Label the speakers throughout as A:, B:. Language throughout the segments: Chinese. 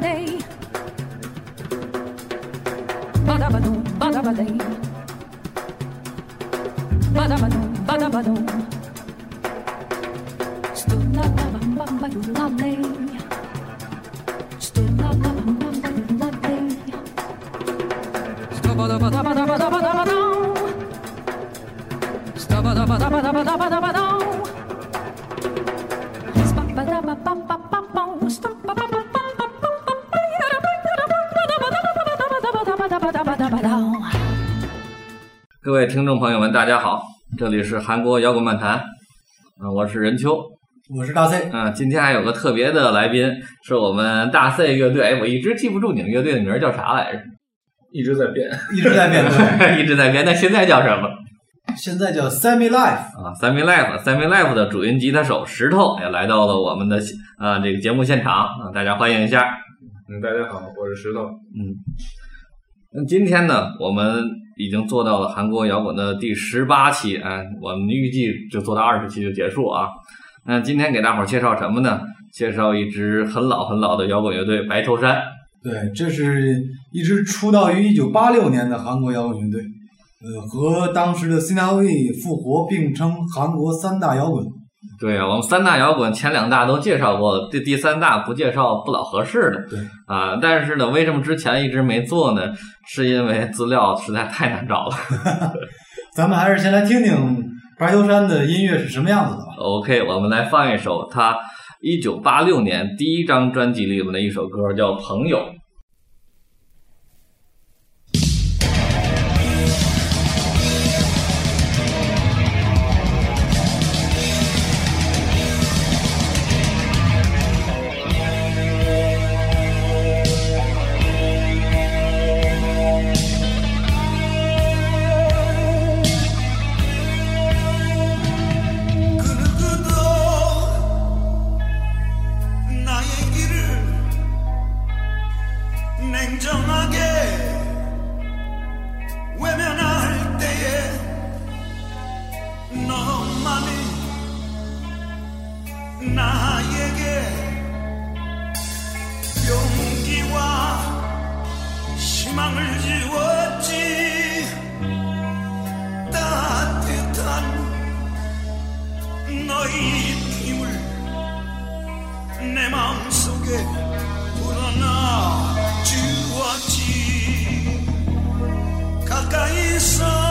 A: day.
B: Badabadoo,
A: badabaday. Badabadoo, badabadoo. Stood up, bam, bam, bam, bam, bam, bam, bam, bam, bam, bam, bam, bam,
B: 位听众朋友们，大家好，这里是韩国摇滚漫谈，嗯，我是任秋，
C: 我是大 C，
B: 嗯，今天还有个特别的来宾，是我们大 C 乐队，哎我一直记不住你们乐队的名儿叫啥来着，
D: 一直在变，
C: 一直在变对，
B: 一直在变，那现在叫什么？
C: 现在叫 Semi Life，
B: 啊，Semi Life，Semi Life 的主音吉他手石头也来到了我们的啊这个节目现场啊，大家欢迎一下。
D: 嗯，大家好，我是石头。
B: 嗯，那今天呢，我们已经做到了韩国摇滚的第十八期，哎，我们预计就做到二十期就结束啊。那今天给大伙介绍什么呢？介绍一支很老很老的摇滚乐队白头山。
C: 对，这是一支出道于一九八六年的韩国摇滚乐队，呃，和当时的 CNY 复活并称韩国三大摇滚。
B: 对啊，我们三大摇滚前两大都介绍过，这第三大不介绍不老合适的。
C: 对
B: 啊，但是呢，为什么之前一直没做呢？是因为资料实在太难找了。
C: 咱们还是先来听听白头山的音乐是什么样子的吧。
B: OK，我们来放一首他一九八六年第一张专辑里面的一首歌，叫《朋友》。
E: 희망을 주었지. 따뜻한 너의 힘을 내 마음속에 불어넣어 주었지. 가까이서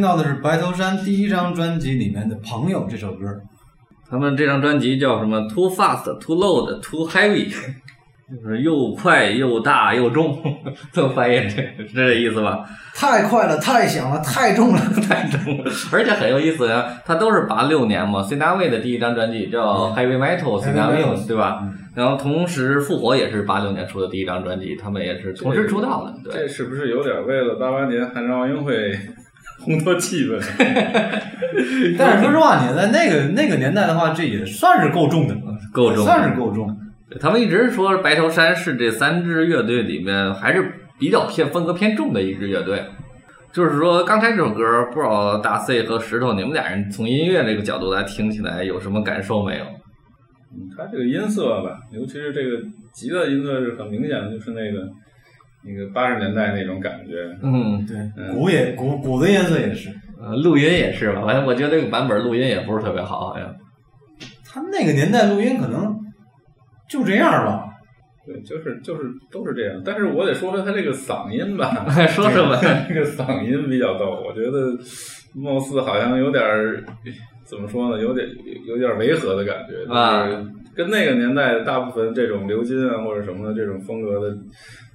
C: 听到的是白头山第一张专辑里面的《朋友》这首歌。
B: 他们这张专辑叫什么？Too fast, too loud, too heavy，就是又快又大又重，这么翻译是这意思吧？
C: 太快了，太响了，太重了。
B: 太重了，而且很有意思啊，它都是八六年嘛，C 大卫的第一张专辑叫
C: 嗯
B: Heavy Metal C 大
C: Heavy
B: 卫
C: Metal
B: 对吧？
C: 嗯
B: 然后同时复活也是八六年出的第一张专辑，他们也是同时出道的，对。
D: 这是不是有点为了八八年汉城奥运会烘托气氛？
C: 但是说实话，你在那个那个年代的话，这也算是够重的，
B: 够重
C: 算是够重。
B: 他们一直说白头山是这三支乐队里面还是比较偏风格偏重的一支乐队。就是说，刚才这首歌，不知道大 C 和石头你们俩人从音乐这个角度来听起来有什么感受没有？
D: 嗯它这个音色吧，尤其是这个吉他音色是很明显的，就是那个那个八十年代那种感觉。
B: 嗯，
C: 对，
D: 嗯
C: 鼓也鼓鼓的颜色也是，
B: 呃，录音也是吧，反正我觉得这个版本录音也不是特别好，好像。
C: 他们那个年代录音可能就这样吧。
D: 对，就是就是都是这样。但是我得说说他这个嗓音吧，
B: 说什么？
D: 这个嗓音比较逗，我觉得貌似好像有点儿怎么说呢，有点有点违和的感觉，
B: 啊
D: 就是跟那个年代大部分这种流金啊或者什么的这种风格的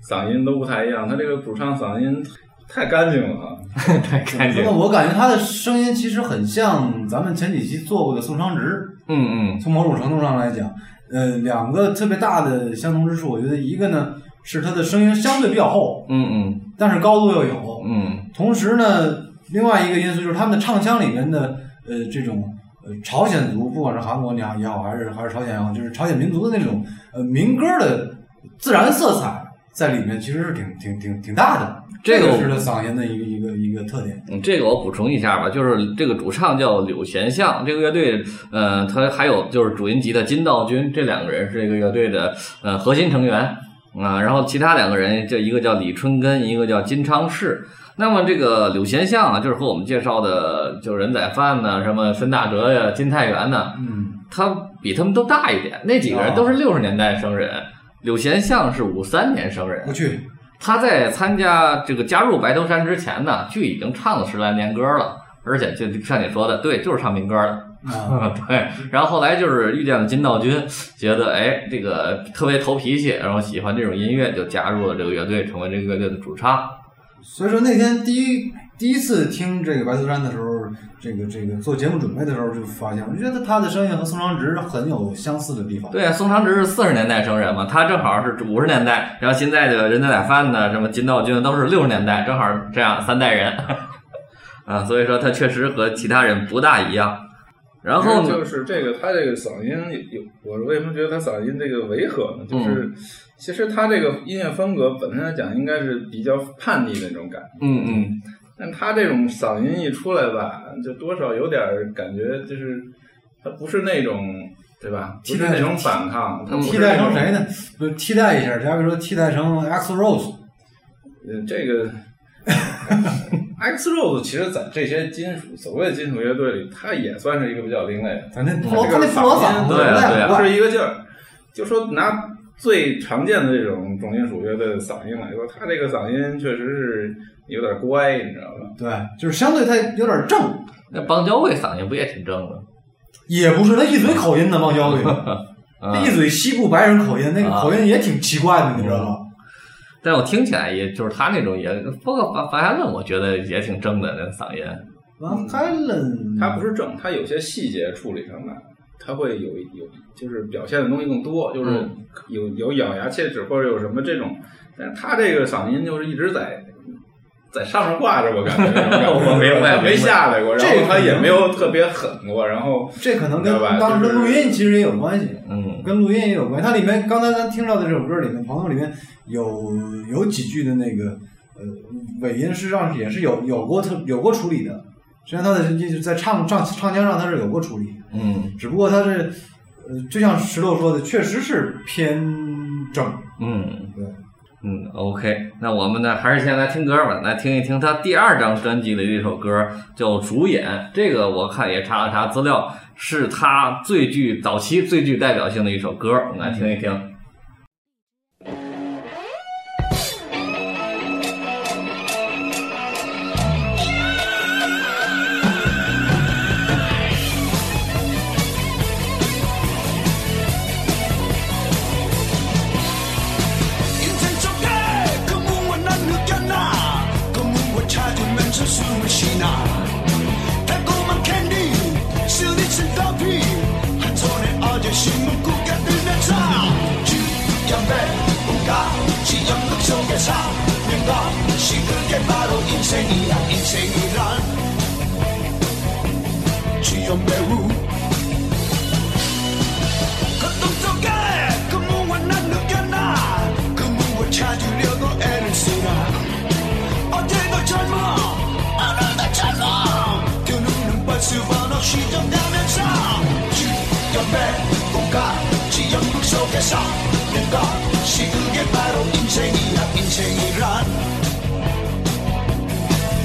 D: 嗓音都不太一样。他这个主唱嗓音太干净了啊，
B: 太干净
C: 那。么我感觉他的声音其实很像咱们前几期做过的宋昌直，
B: 嗯
C: 从某种程度上来讲，呃，两个特别大的相同之处，我觉得一个呢是他的声音相对比较厚，
B: 嗯嗯
C: 但是高度又有，
B: 嗯
C: 同时呢，另外一个因素就是他们的唱腔里面的呃这种呃朝鲜族，不管是韩国也好也好，还是还是朝鲜也好，就是朝鲜民族的那种呃民歌的自然色彩在里面，其实是挺挺挺挺大的。
B: 这个
C: 个是他嗓音的一个一个一个特点。
B: 嗯，这个我补充一下吧，就是这个主唱叫柳贤相，这个乐队，呃，他还有就是主音吉的金道君，这两个人是这个乐队的呃核心成员啊，然后其他两个人，就一个叫李春根，一个叫金昌世。那么这个柳贤相啊，就是和我们介绍的，就是任宰范呐、什么申大哲呀、金泰元呐、
C: 嗯，
B: 他比他们都大一点。那几个人都是六十年代生人，柳贤相是五三年生人
C: 我。去，
B: 他在参加这个加入白头山之前呢，就已经唱了十来年歌了，而且就像你说的，对，就是唱民歌的。
C: 啊，
B: 对，然后后来就是遇见了金道君，觉得哎这个特别投脾气，然后喜欢这种音乐，就加入了这个乐队，成为这个乐队的主唱。
C: 所以说那天第一第一次听这个白素贞的时候，这个这个做节目准备的时候就发现，我觉得他的声音和宋长直很有相似的地方。
B: 对啊，宋长直是四十年代生人嘛，他正好是五十年代，然后现在的任宰范呢，什么金道君都是六十年代，正好这样三代人 啊，所以说他确实和其他人不大一样。然后呢，
D: 就是这个他这个嗓音有，我为什么觉得他嗓音这个违和呢？
B: 嗯
D: 就是其实他这个音乐风格本身来讲，应该是比较叛逆的那种感觉。
B: 嗯嗯，
D: 但他这种嗓音一出来吧，就多少有点感觉，就是他不是那种，对吧？不
C: 替代
D: 是那种反抗，他
C: 替代成谁呢？就替代一下，假如说替代成 X Rose，
D: 呃，这个 X Rose 其实，在这些金属所谓的金属乐队里，他也算是一个比较另类的。
C: 咱那他那嗓子
B: 对啊对啊
D: 不是一个劲儿。就说拿最常见的这种重金属乐队的嗓音来说，他这个嗓音确实是有点乖，你知道吧？
C: 对，就是相对他有点正，
B: 那邦交卫嗓音不也挺正的？
C: 也不是他一嘴口音的邦交卫，
B: 啊
C: 他一嘴西部白人口音，那个
B: 啊
C: 口音也挺奇怪的，你知道吗？
B: 但我听起来也就是他那种也，包括范范海伦，我觉得也挺正的那个嗓音。
C: 完海伦，
D: 他不是正，他有些细节处理上来，他会有有就是表现的东西更多，就是
B: 嗯
D: 有有咬牙切齿或者有什么这种，但是他这个嗓音就是一直在。在上面挂着，我感觉那种感觉
B: 我明白
D: 没下来过，然
C: 这
D: 他也没有特别狠过，然后
C: 这可能跟当时的录音其实也有关系。
B: 嗯
C: 跟录音也有关系。它里面刚才咱听到的这首歌里面，朋友里面有有几句的那个呃尾音，实际上也是有有过特有过处理的。实际上它的就是在唱唱唱腔上他是有过处理，
B: 嗯
C: 只不过他是呃就像石头说的，确实是偏正。
B: 嗯，
C: 对。
B: 嗯，OK，那我们呢还是先来听歌吧，来听一听他第二张专辑的一首歌，叫《主演》。这个我看也查了查资料，是他最具早期最具代表性的一首歌，我们来听一听。
E: 주연배 우가 지연극 속에서 는 것이 그게 바로 인생이야 인생이란. 주연 배우. 거동 속에 그 무엇 난 느꼈나. 그 무엇 찾으려고 애를 쓰나. 어제도 젊어 오늘도 젊어. 두 눈은 벌수번호 시정되면서. 주연배 꿈과 지연국 속에서 는 것이 그게 바로 인생이야 인생이란.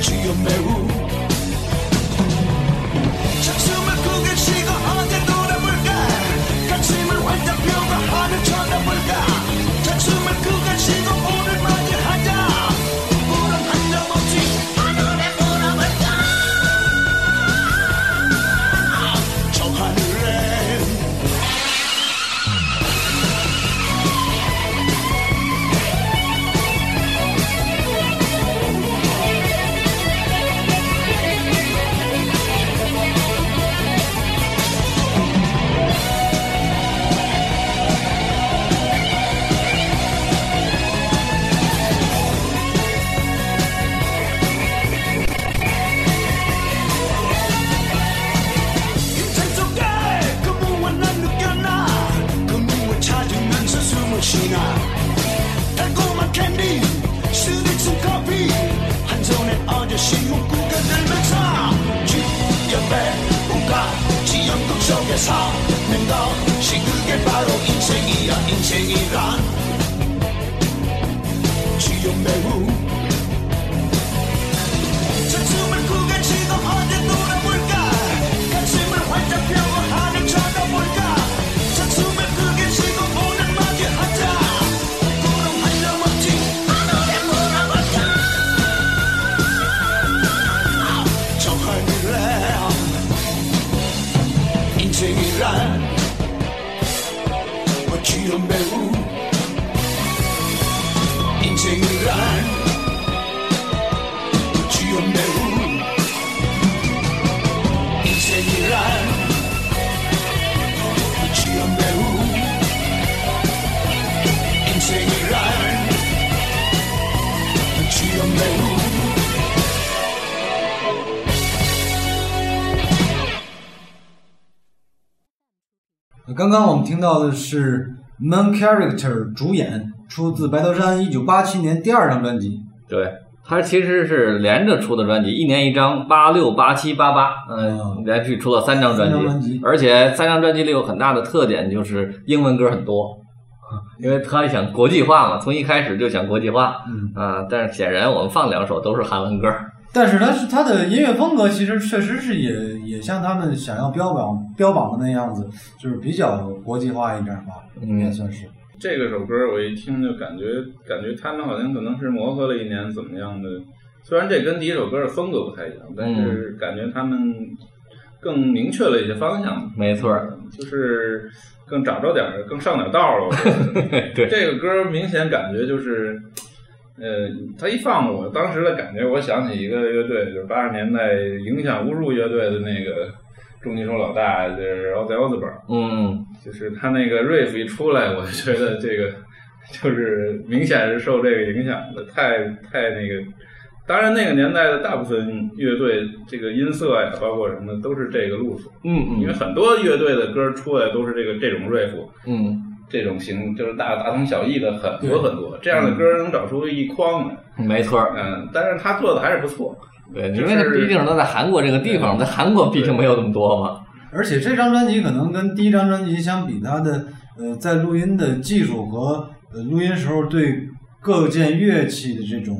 E: 주연 배우
C: 刚刚我们听到的是 Main Character 主演，出自白头山一九八七年第二张专辑。
B: 对，他其实是连着出的专辑，一年一张，八六、八七、八八，嗯
C: 嗯，
B: 连续出了三张专
C: 辑。
B: 而且三张专辑里有很大的特点，就是英文歌很多，因为他想国际化嘛，从一开始就想国际化。
C: 嗯，
B: 啊。但是显然我们放两首都是韩文歌，
C: 但是他是他的音乐风格，其实确实是也也像他们想要标榜标榜的那样子，就是比较国际化一点吧，
B: 应
C: 该算是。
D: 这个首歌我一听就感觉，感觉他们好像可能是磨合了一年，怎么样的？虽然这跟第一首歌的风格不太一样，但是感觉他们更明确了一些方向。
B: 没错儿，
D: 就是更找着点儿，更上点道了。
B: 对
D: 这个歌明显感觉就是，呃，他一放，我当时的感觉，我想起一个乐队，就是八十年代影响无数乐队的那个重金属老大，就是 Ozzy Osbourne。
B: 嗯，
D: 就是他那个 riff 一出来，我就觉得这个就是明显是受这个影响的，太太那个。当然，那个年代的大部分乐队，这个音色呀，包括什么，都是这个路数。
B: 嗯嗯
D: 因为很多乐队的歌出来都是这个这种 riff，
B: 嗯，
D: 这种形，就是大大同小异的很多很多。这样的歌能找出一筐来。
B: 没错儿，
D: 嗯，但是他做的还是不错。
B: 对，因为他毕竟都在韩国这个地方，在韩国毕竟没有那么多嘛。
C: 而且这张专辑可能跟第一张专辑相比，它的呃在录音的技术和呃录音时候对各件乐器的这种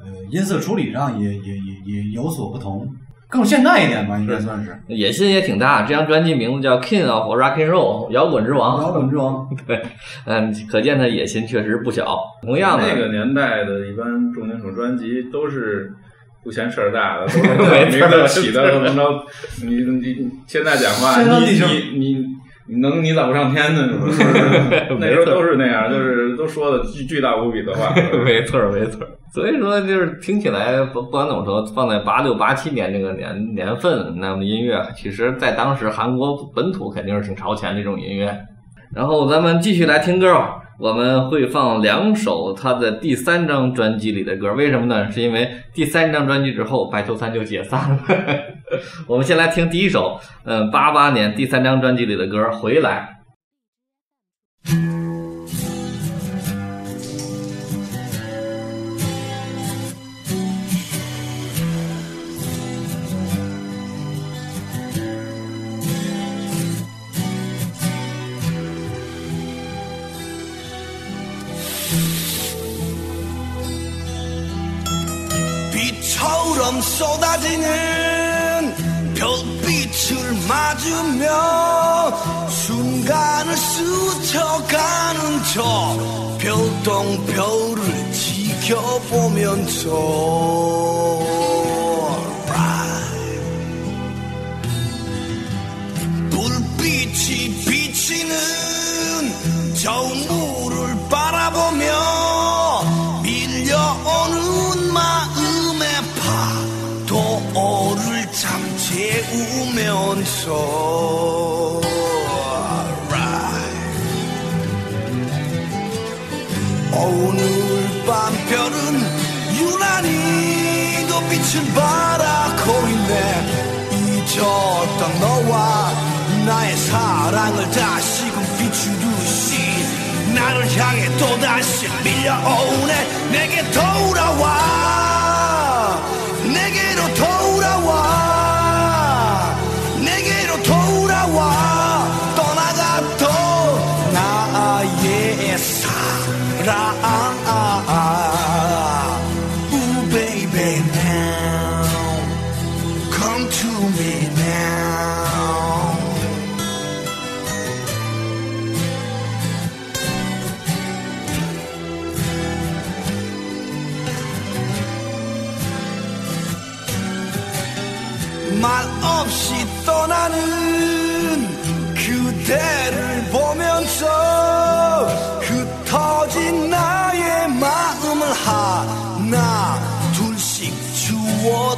C: 呃音色处理上也也也也有所不同，更现代一点吧，应该算是
B: 野心也挺大，这张专辑名字叫《King of Rock and Roll》，摇滚之王。
C: 摇滚之王。
B: 对，嗯，可见他野心确实不小。同样的，
D: 那个年代的一般重金属专辑都是不嫌事儿大的，都是
B: 没错
D: 名字起的怎么着？你你现在讲话，你你你你能你咋不上天呢？那时候都是那样，就是都说的巨巨大无比的话。
B: 没错儿没错儿。所以说，就是听起来不不管怎么说，放在八六八七年这个年年份，那么音乐其实在当时韩国本土肯定是挺超前的这种音乐。然后咱们继续来听歌吧，我们会放两首他的第三张专辑里的歌，为什么呢？是因为第三张专辑之后，白头山就解散了。我们先来听第一首，嗯，八八年第三张专辑里的歌《回来》。
F: 맞으며 순간을 스쳐가는 저 별똥별을 지켜보면서. 불빛이 비치는 저 물을 바라보며 soul. Right. 오늘 밤 별은 유난히도 빛을 발하고 있네 잊었던 너와 나의 사랑을 다시금 비추듯이 나를 향해 또다시 밀려오네 내게 돌아와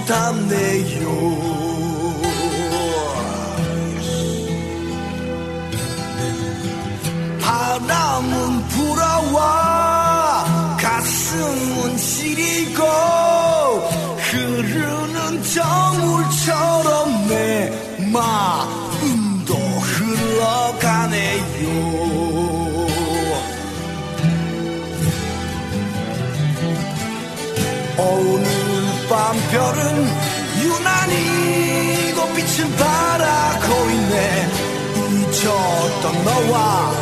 F: tam 별은 유난히 고빛은 바라고 있네. 잊었던 너와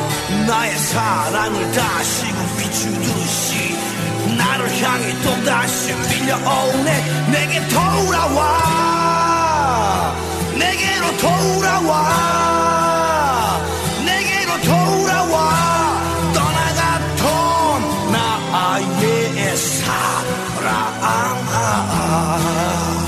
F: 나의 사랑을 다시금 비추듯이 나를 향해 또다시 빌려오네. 내게 돌아와. 내게로 돌아와. I'm high.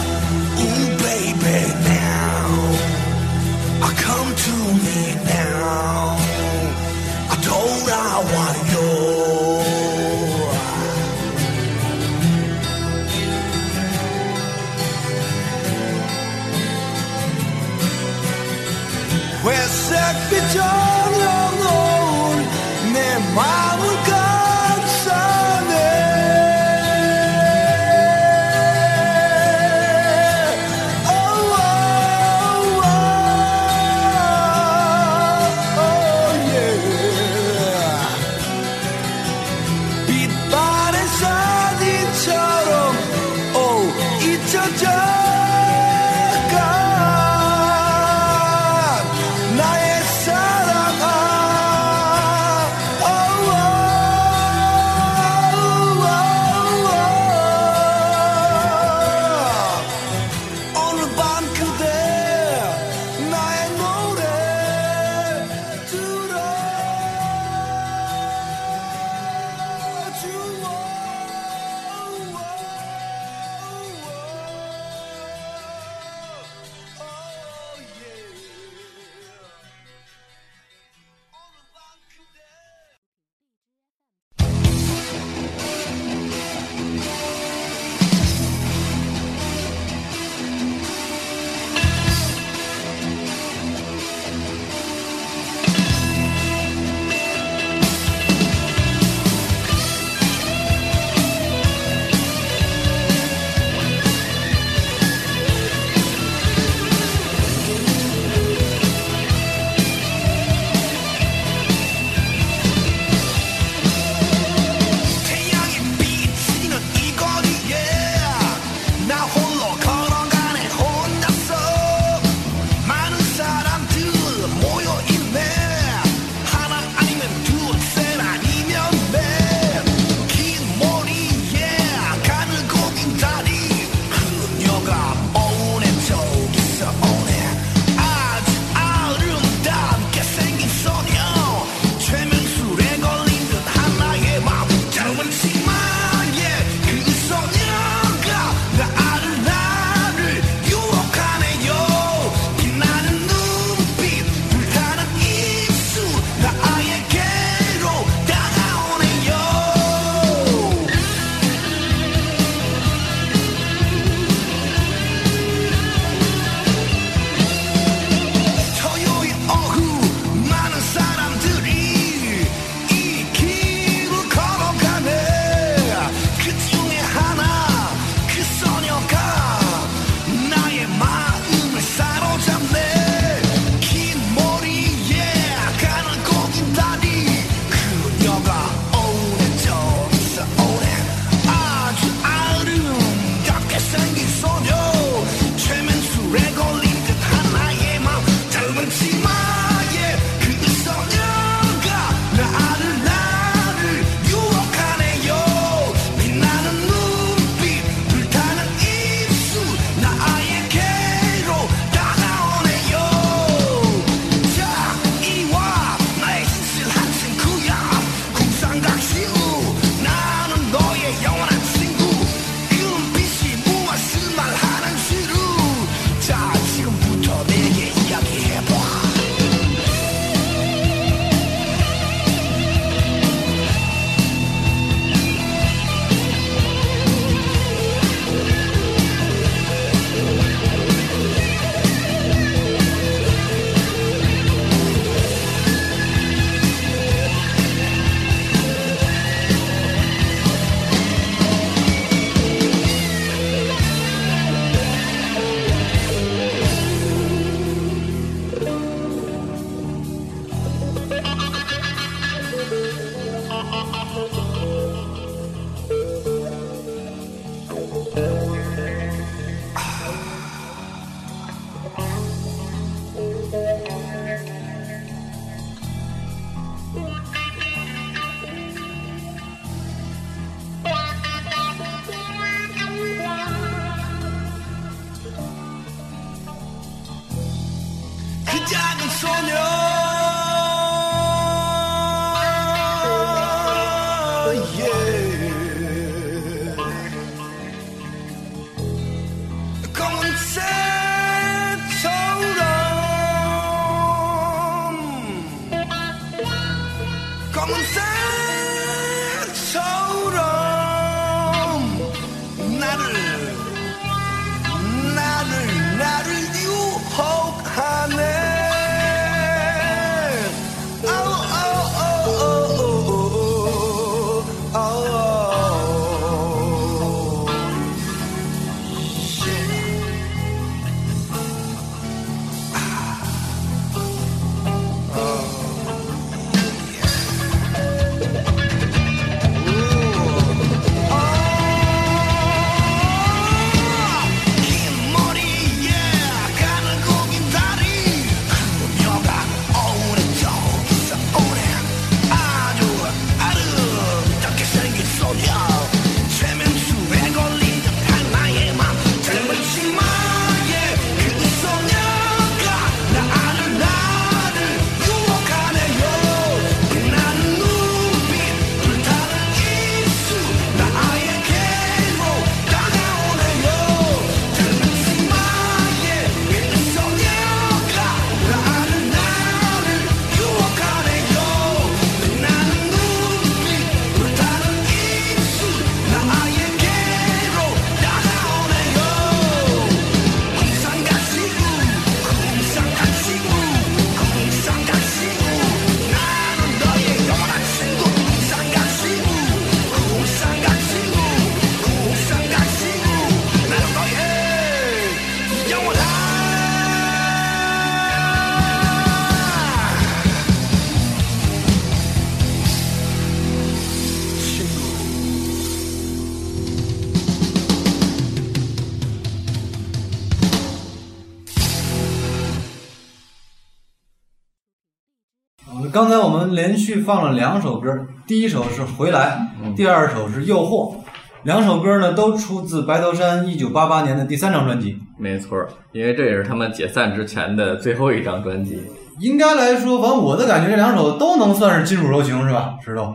F: 连续放了两首歌，第一首是《回来》，第二首是《诱惑》，两首歌呢都出自白头山一九八八年的第三张专辑。
B: 没错儿，因为这也是他们解散之前的最后一张专辑。
F: 应该来说，反正我的感觉，这两首都能算是金属柔情，是吧？石头，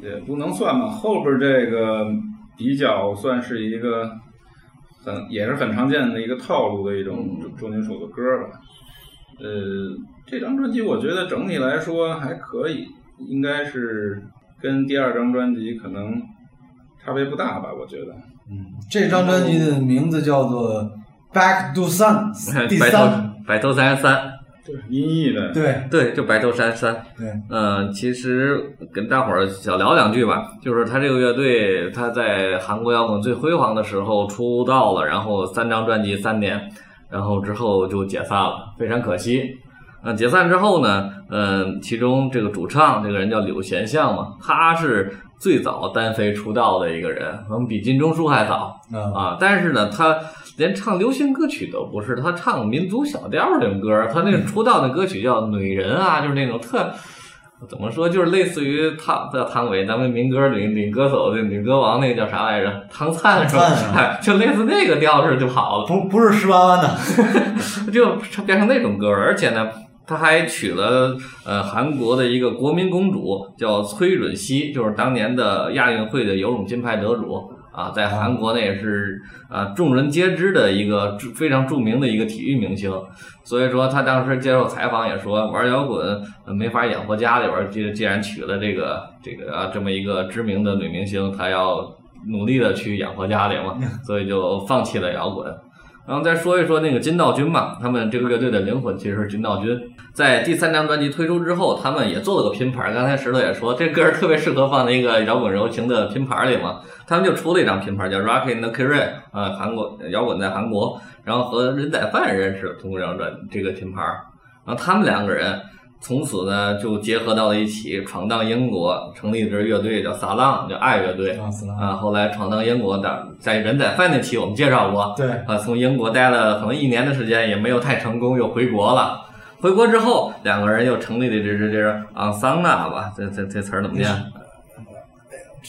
D: 也不能算吧，后边这个比较算是一个很也是很常见的一个套路的一种重金属的歌吧。呃，这张专辑我觉得整体来说还可以，应该是跟第二张专辑可能差别不大吧，我觉得。
F: 嗯这张专辑的名字叫做《Back to Sun 》第
B: 白头
F: 三。
B: 白头山三，
D: 对，音译的，
F: 对
B: 对，就白头山三。
F: 对，
B: 嗯，其实跟大伙儿小聊两句吧，就是他这个乐队，他在韩国摇滚最辉煌的时候出道了，然后三张专辑三年，然后之后就解散了，非常可惜。嗯，解散之后呢，嗯，其中这个主唱这个人叫柳贤相嘛，他是最早单飞出道的一个人，可能比金钟书还早。
F: 啊，
B: 啊，但是呢，他连唱流行歌曲都不是，他唱民族小调儿这种歌儿，他那个出道的歌曲叫《女人》啊，就是那种特怎么说，就是类似于汤叫汤唯，咱们民歌女女歌手的女歌王那个叫啥来着？唐灿是吧
F: 啊
B: 哎，就类似那个调式就好了。
F: 不不是十八弯的，
B: 就变成那种歌儿，而且呢，他还娶了呃韩国的一个国民公主，叫崔允熙，就是当年的亚运会的游泳金牌得主啊，在韩国呢也是啊众人皆知的一个非常著名的一个体育明星。所以说他当时接受采访也说，玩摇滚没法养活家里边儿，既既然娶了这个这个啊这么一个知名的女明星，他要努力的去养活家里嘛，所以就放弃了摇滚。然后再说一说那个金道君吧，他们这个乐队的灵魂其实是金道君。在第三张专辑推出之后，他们也做了个拼盘。刚才石头也说，这歌儿特别适合放在一个摇滚柔情的拼盘里嘛。他们就出了一张拼盘，叫《Rock in the k i r e 啊，韩国摇滚在韩国，然后和任宰范认识，通过这张专这个拼盘。然后他们两个人从此呢就结合到了一起，闯荡英国，成立一支乐队叫撒浪，叫爱乐队。
F: 啊，
B: 啊，后来闯荡英国的，在人在饭那期我们介绍过，
F: 对，
B: 啊，从英国待了可能一年的时间，也没有太成功，又回国了。回国之后，两个人又成立了这支这支昂桑纳吧，这这这词儿怎么念？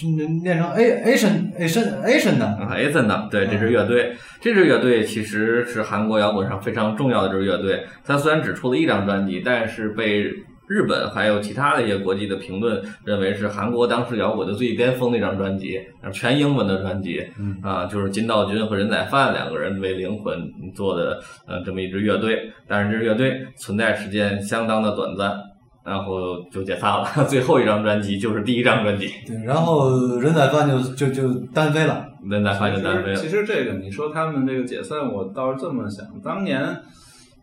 F: 这念成 A Asian Asian Asian 的，
B: 啊 a s o n 的，对这支乐队，这支乐队其实是韩国摇滚上非常重要的一支乐队。它虽然只出了一张专辑，但是被日本还有其他的一些国际的评论认为是韩国当时摇滚的最巅峰的一张专辑，全英文的专辑，啊，就是金道君和任宰范两个人为灵魂做的呃这么一支乐队，但是这支乐队存在时间相当的短暂，然后就解散了。最后一张专辑就是第一张专辑，
C: 对，然后人宰范就就就单飞了。
B: 任宰范就单飞了
D: 实，其。实这个你说他们这个解散，我倒是这么想，当年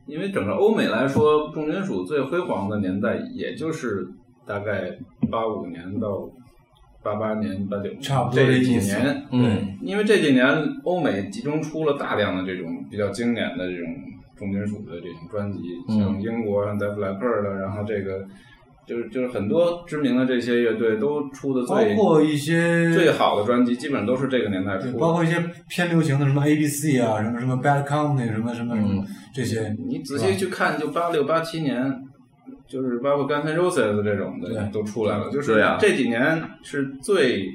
D: 因为整个欧美来说，重金属最辉煌的年代，也就是大概八五年到八八年、八九年
C: 差不多
D: 这几年。
B: 嗯，
D: 因为这几年欧美集中出了大量的这种比较经典的这种重金属的这种专辑，
B: 嗯
D: 像英国像 Def Leppard 的，然后这个就是就是很多知名的这些乐队都出的
C: 包括一些
D: 最好的专辑，基本上都是这个年代，出的。
C: 包括一些偏流行的什么 A B C 啊，什么什么 Bad Company，什么什么什么
B: 嗯
C: 这些，
D: 你仔细去看，就八六八七年，就是包括 Guns N' Roses 这种的
C: 对
D: 都出来了，就是这几年是最。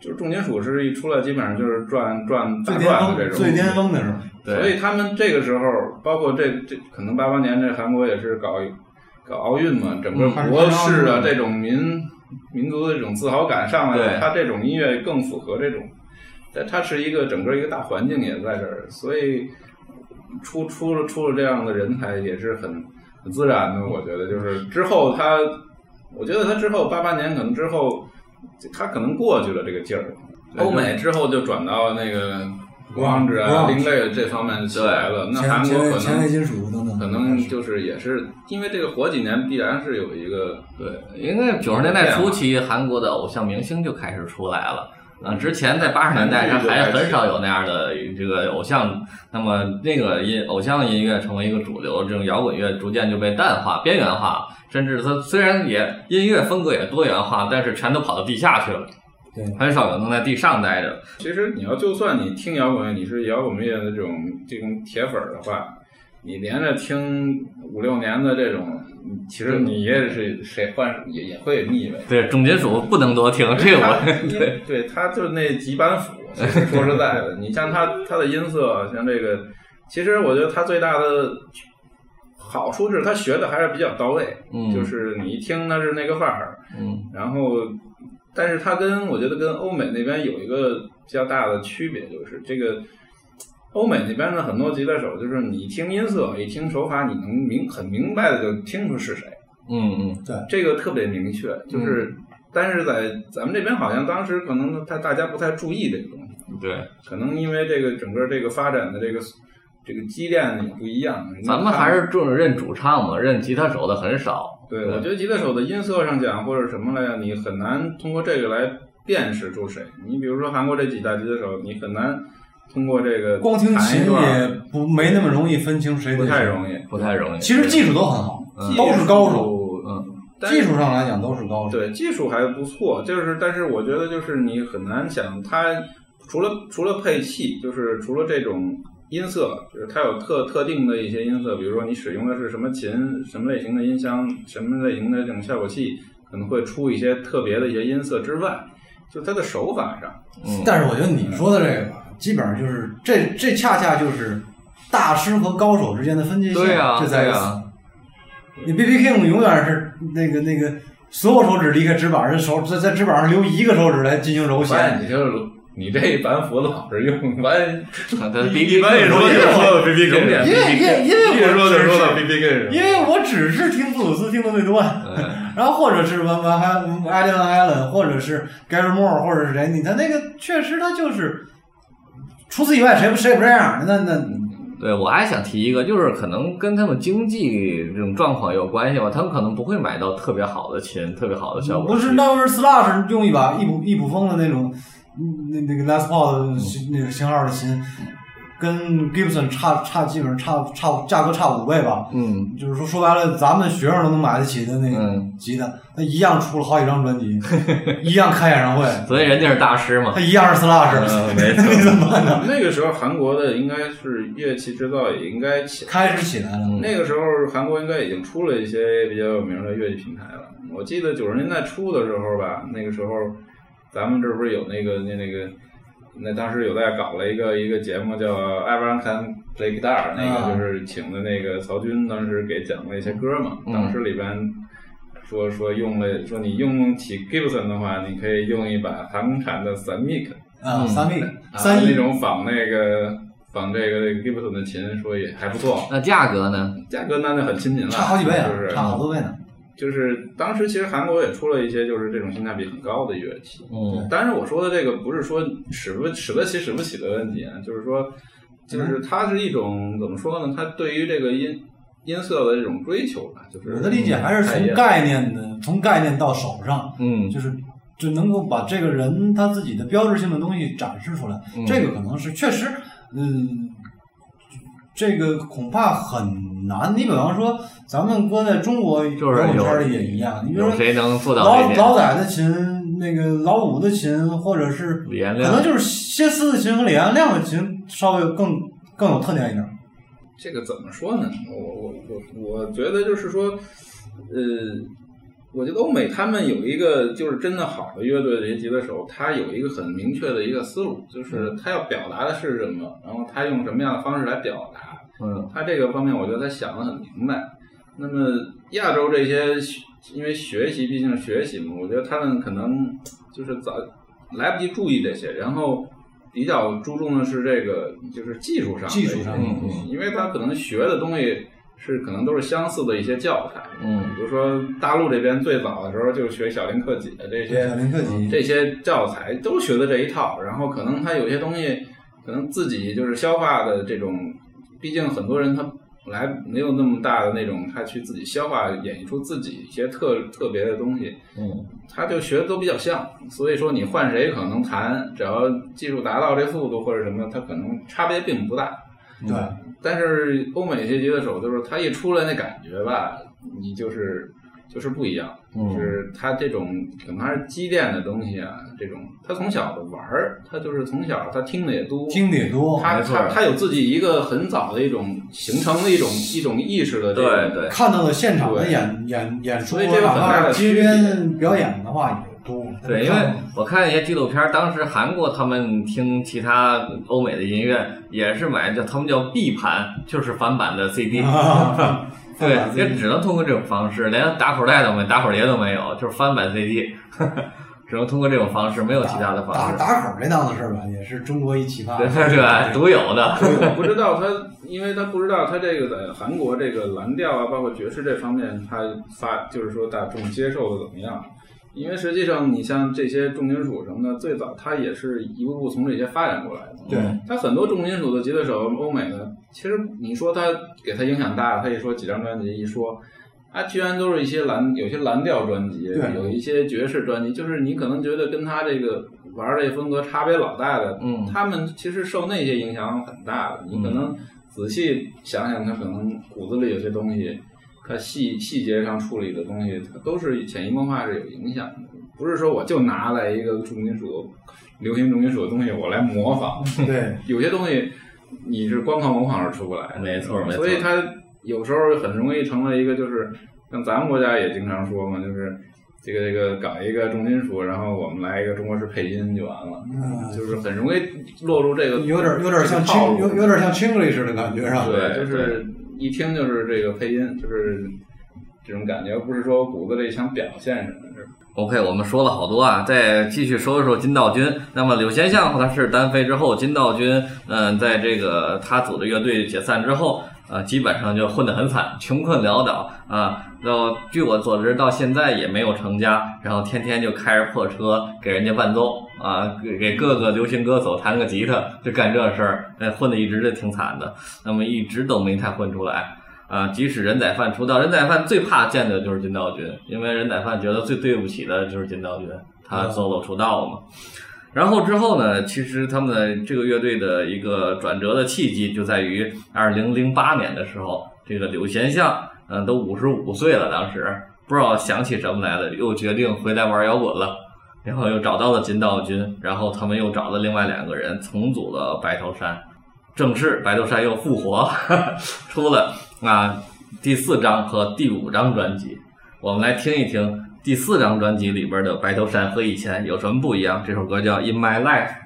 D: 就是重金属是一出来，基本上就是赚赚大赚的这种。
C: 最巅峰的时候，
B: 对，
D: 所以他们这个时候，包括这这可能八八年这韩国也是搞搞奥运嘛，整个
C: 嗯
D: 国势啊
C: 嗯
D: 这种民民族的这种自豪感上来了，他这种音乐更符合这种，但它是一个整个一个大环境也在这儿，所以出出了出了这样的人才也是很很自然的，我觉得就是之后他，我觉得他之后八八年可能之后他可能过去了这个劲儿，欧美之后就转到那个。光子啊另类这方面起来了，那韩国可能
C: 金属等等，
D: 可能就是也是因为这个火几年必然是有一个
B: 对，应该九十年代初期，韩国的偶像明星就开始出来了。啊，之前在八十年代，它还很少有那样的这个偶像。那么那个音偶像音乐成为一个主流，这种摇滚乐逐渐就被淡化、边缘化，甚至它虽然也音乐风格也多元化，但是全都跑到地下去了。
C: 对
B: 很少有能在地上待着。
D: 其实你要就算你听摇滚乐，你是摇滚乐的这种这种铁粉儿的话，你连着听五六年的这种，其实你也是谁换也也会腻味。
B: 对，重金属不能多听，这个我
D: 对对他就是那几板斧。说实在的，你像他他的音色，像这个，其实我觉得他最大的好处是他学的还是比较到位，
B: 嗯
D: 就是你一听他是那个范儿，
B: 嗯
D: 然后，但是他跟我觉得跟欧美那边有一个比较大的区别，就是这个欧美那边的很多吉他手，就是你一听音色，一听手法，你能明很明白的就听出是谁，
B: 嗯嗯，对
D: 这个特别明确。就是，但是在咱们这边好像当时可能他大家不太注意这个东西，
B: 对，
D: 可能因为这个整个这个发展的这个这个积淀也不一样。
B: 咱们还是重认主唱嘛，认吉他手的很少。
D: 对，我觉得吉他手的音色上讲或者什么来讲，你很难通过这个来辨识出谁。你比如说韩国这几大吉他手，你很难通过这个
C: 光听琴也不没那么容易分清谁
D: 不太容易。
B: 不太容易。
C: 其实技术都很好，
B: 嗯
C: 都是高手，
B: 嗯，
C: 技术上来讲都是高手。
D: 对技术还不错，就是但是我觉得就是你很难想它除了除了配器，就是除了这种音色，就是它有特特定的一些音色，比如说你使用的是什么琴、什么类型的音箱、什么类型的这种效果器，可能会出一些特别的一些音色之外，就它的手法上，
B: 嗯
C: 但是我觉得你说的这个吧，基本上就是这这恰恰就是大师和高手之间的分界线，
B: 对呀
C: 这在于此。你 B B King 永远是那个那个所有手指离开指板，人手在在指板上留一个手指来进行揉弦。
D: 你就是你这板斧老是用完，
B: 他比
D: 一般 一说就说到 B B King，
C: 因为因为因为
D: 一说
C: 我只
D: 就说到 B B King
C: 因为我只是听布鲁斯听的最多，
B: 嗯
C: 然后或者是完完还艾伦艾伦，或者是 Gary Moore，或者是谁，你他那个确实他就是，除此以外谁不谁也不这样，那那
B: 对，我还想提一个，就是可能跟他们经济这种状况有关系吧，他们可能不会买到特别好的琴，特别好的效果。
C: 不是那是 Slash 用一把一普一普风的那种，嗯那那个 Les Paul 那个型号的琴，跟 Gibson 差差基本上差差价格差五倍吧。
B: 嗯，
C: 就是说说白了，咱们学生都能买得起的那个
B: 嗯
C: 吉他，他一样出了好几张专辑，一样开演唱会，
B: 所以人家是大师嘛
C: 他。一样是 Slash，、
B: 嗯 没错
C: 你怎么办呢？
D: 那个时候韩国的应该是乐器制造也应该起
C: 开始起来了，
B: 嗯
D: 那个时候，韩国应该已经出了一些比较有名的乐器品牌了。我记得九十年代初的时候吧，那个时候咱们这不是有那个那那个，那当时有在搞了一个一个节目叫《Everyone Can Play Guitar》，那
C: 啊
D: 个就是请的那个曹军当时给讲了一些歌嘛。
B: 嗯
D: 当时里边说说用了说你用起 Gibson 的话，你可以用一把韩国产的 Samick
C: 啊，
B: 嗯
C: 三
D: 那种仿那个仿这个这个 Gibson 的琴，说也还不错，
B: 那价格呢？
D: 价格那就很亲民了，
C: 差好几倍啊
D: 就，是
C: 差好多倍呢。
D: 就是当时其实韩国也出了一些就是这种性价比很高的乐器，
B: 嗯
D: 但是我说的这个不是说使不使得起使不起的问题啊，就是说，就是它是一种怎么说呢？它对于这个音音色的这种追求吧，就是
C: 我的理解还是从概念的，从概念到手上，
B: 嗯
C: 就是就能够把这个人他自己的标志性的东西展示出来。
B: 嗯
C: 这个可能是确实，嗯，这个恐怕很难。你比方说，咱们搁在中国摇
B: 就是有
C: 滚圈里也一样，你比如说
B: 谁能做到
C: 老？老仔的琴，那个老五的琴，或者是
B: 李延亮
C: 可能就是谢斯的琴和李延亮的琴稍微更更有特点一点。
D: 这个怎么说呢？我我我我觉得就是说，呃，我觉得欧美他们有一个就是真的好的乐队的一些吉他手，他有一个很明确的一个思路，就是他要表达的是什么，然后他用什么样的方式来表达。
B: 嗯
D: 他这个方面，我觉得他想的很明白。那么亚洲这些学，因为学习毕竟是学习嘛，我觉得他们可能就是早来不及注意这些，然后比较注重的是这个就是技术上的
C: 技术上
D: 一些东西，因为他可能学的东西是可能都是相似的一些教材。
B: 嗯
D: 比如说大陆这边最早的时候就学小林克己的这些
C: 小林克己，
D: 这些教材都学的这一套，然后可能他有些东西可能自己就是消化的这种，毕竟很多人他来没有那么大的那种，他去自己消化演绎出自己一些特特别的东西，
B: 嗯。
D: 他就学的都比较像，所以说你换谁可能弹，只要技术达到这速度或者什么，他可能差别并不大。
C: 对，
D: 但是欧美这些吉他手就是他一出来那感觉吧，你就是就是不一样，就
B: 嗯
D: 是他这种可能还是积淀的东西啊，这种他从小的玩儿，他就是从小他听的也多，
C: 听的也多，
D: 他
B: 没错
D: 他他有自己一个很早的一种形成的一种一种意识的这种
B: 对对
C: 看到的现场的演演演出，
D: 所以这有
C: 哪
D: 很大的
C: 怕街边表演的话也多。
B: 对，因为我看一些纪录片儿，当时韩国他们听其他欧美的音乐也是买叫他们叫 B 盘，就是翻版的 CD。
C: 啊
B: 对，也只能通过这种方式，连打口袋都没，打口碟都没有，就是翻版 CD，只能通过这种方式，没有其他的方式。
C: 打口这档子事儿吧，也是中国一奇葩。
B: 对对对，独有的。
D: 我不知道他，因为他不知道他这个在韩国这个蓝调啊，包括爵士这方面，他发就是说大众接受的怎么样？因为实际上你像这些重金属什么的，最早它也是一步步从这些发展过来的。
C: 对
D: 它很多重金属的吉他手，欧美的，其实你说他给他影响大，他一说几张专辑，一说，他居然都是一些蓝，有些蓝调专辑，
C: 对
D: 有一些爵士专辑，就是你可能觉得跟他这个玩这风格差别老大的，
B: 嗯
D: 他们其实受那些影响很大的。你可能仔细想想，他可能骨子里有些东西，他细细节上处理的东西，它都是潜移默化是有影响的。不是说我就拿来一个重金属、流行重金属的东西我来模仿，
C: 对，
D: 有些东西你是光靠模仿是出不来的，
B: 没错没错
D: 所以它有时候很容易成了一个就是像咱们国家也经常说嘛，就是这个这个搞一个重金属，然后我们来一个中国式配音就完了，
C: 嗯
D: 就是很容易落入这个
C: 有点有点像清有有点像 Chinglish 的感觉是吧？
D: 对就是一听就是这个配音，就是这种感觉，不是说骨子里想表现什么，是
B: OK，我们说了好多啊，再继续说一说金道君。那么柳贤相他是单飞之后，金道君，嗯、在这个他组的乐队解散之后，呃，基本上就混得很惨，穷困潦倒啊。到据我所知，到现在也没有成家，然后天天就开着破车给人家伴奏啊，给给各个流行歌手弹个吉他，就干这事儿，那，混得一直就挺惨的。那么一直都没太混出来。啊，即使人仔范出道，人仔范最怕见的就是金道君，因为人仔范觉得最对不起的就是金道君，他 solo 出道嘛。然后之后呢，其实他们的这个乐队的一个转折的契机就在于二零零八年的时候，这个柳贤相，嗯、都五十五岁了，当时不知道想起什么来了，又决定回来玩摇滚了。然后又找到了金道军，然后他们又找了另外两个人重组了白头山，正式白头山又复活，出了啊第四张和第五张专辑。我们来听一听第四张专辑里边的白头山和以前有什么不一样。这首歌叫《In My Life》。
E: 「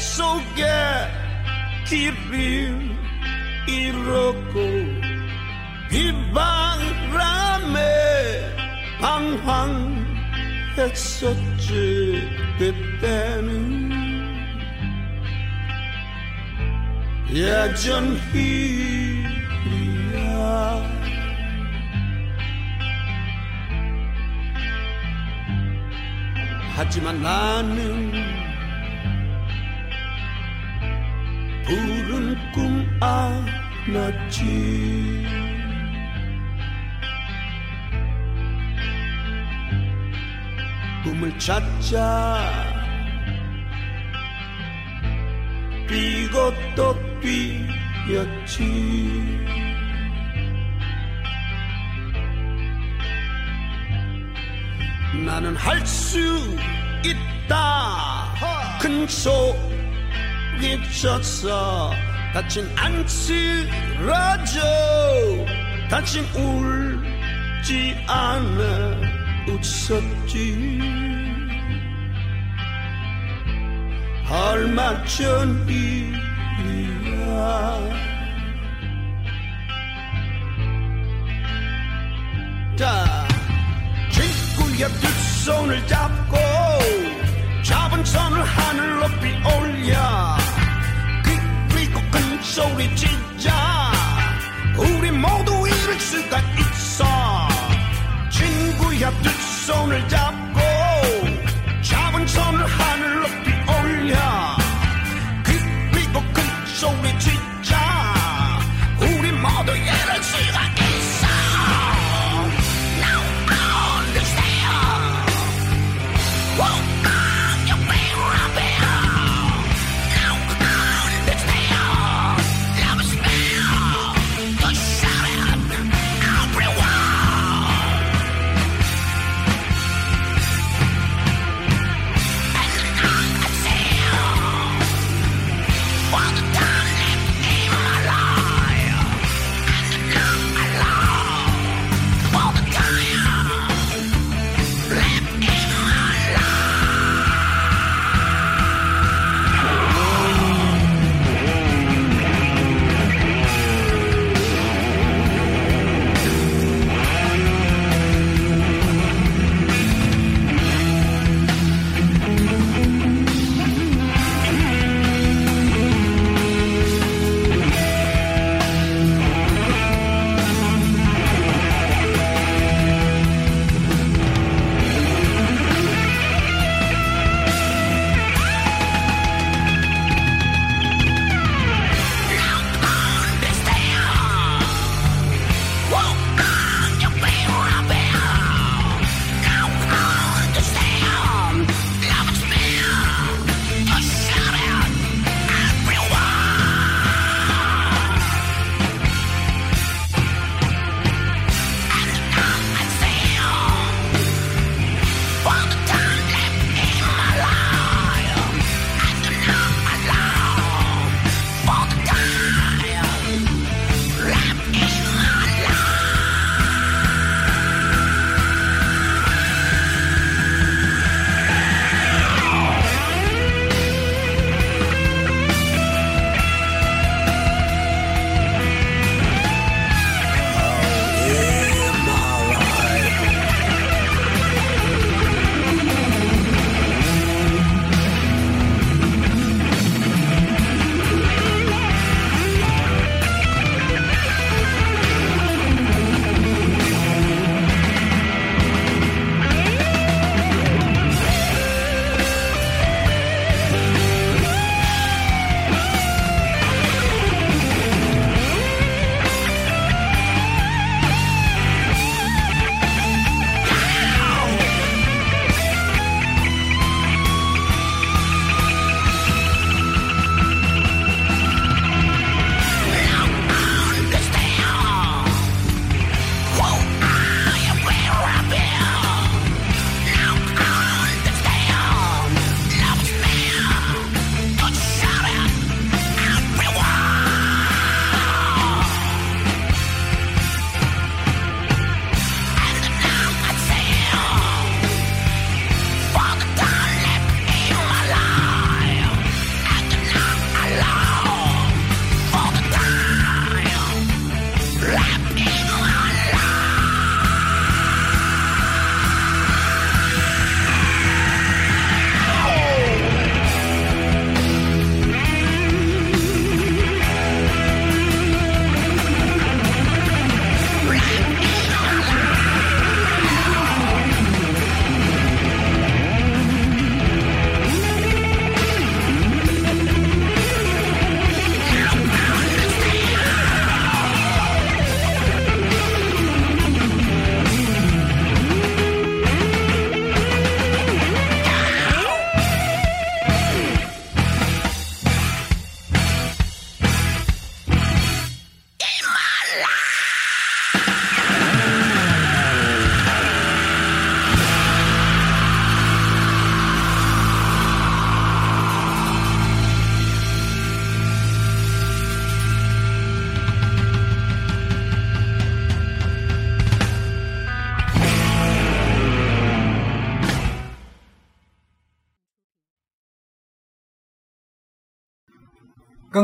E: 속에 길을 잃었고 비바람에 방황했었지 그때는. 예전 일이야. 하지만 나는 푸른 꿈 안았지. 꿈을 찾자. 뛰고 또 뛰었지. 나는 할 수 있다. 큰 젖어. 다친 안 쓰러져 다친 울지 않아. 웃었지. 얼마 전 일이야. 자 친구야 두 손을 잡고 잡은 손을 하늘 높이 올려 소리 치자 우리 모두 이룰 수가 있어. 친구야 두 손을 잡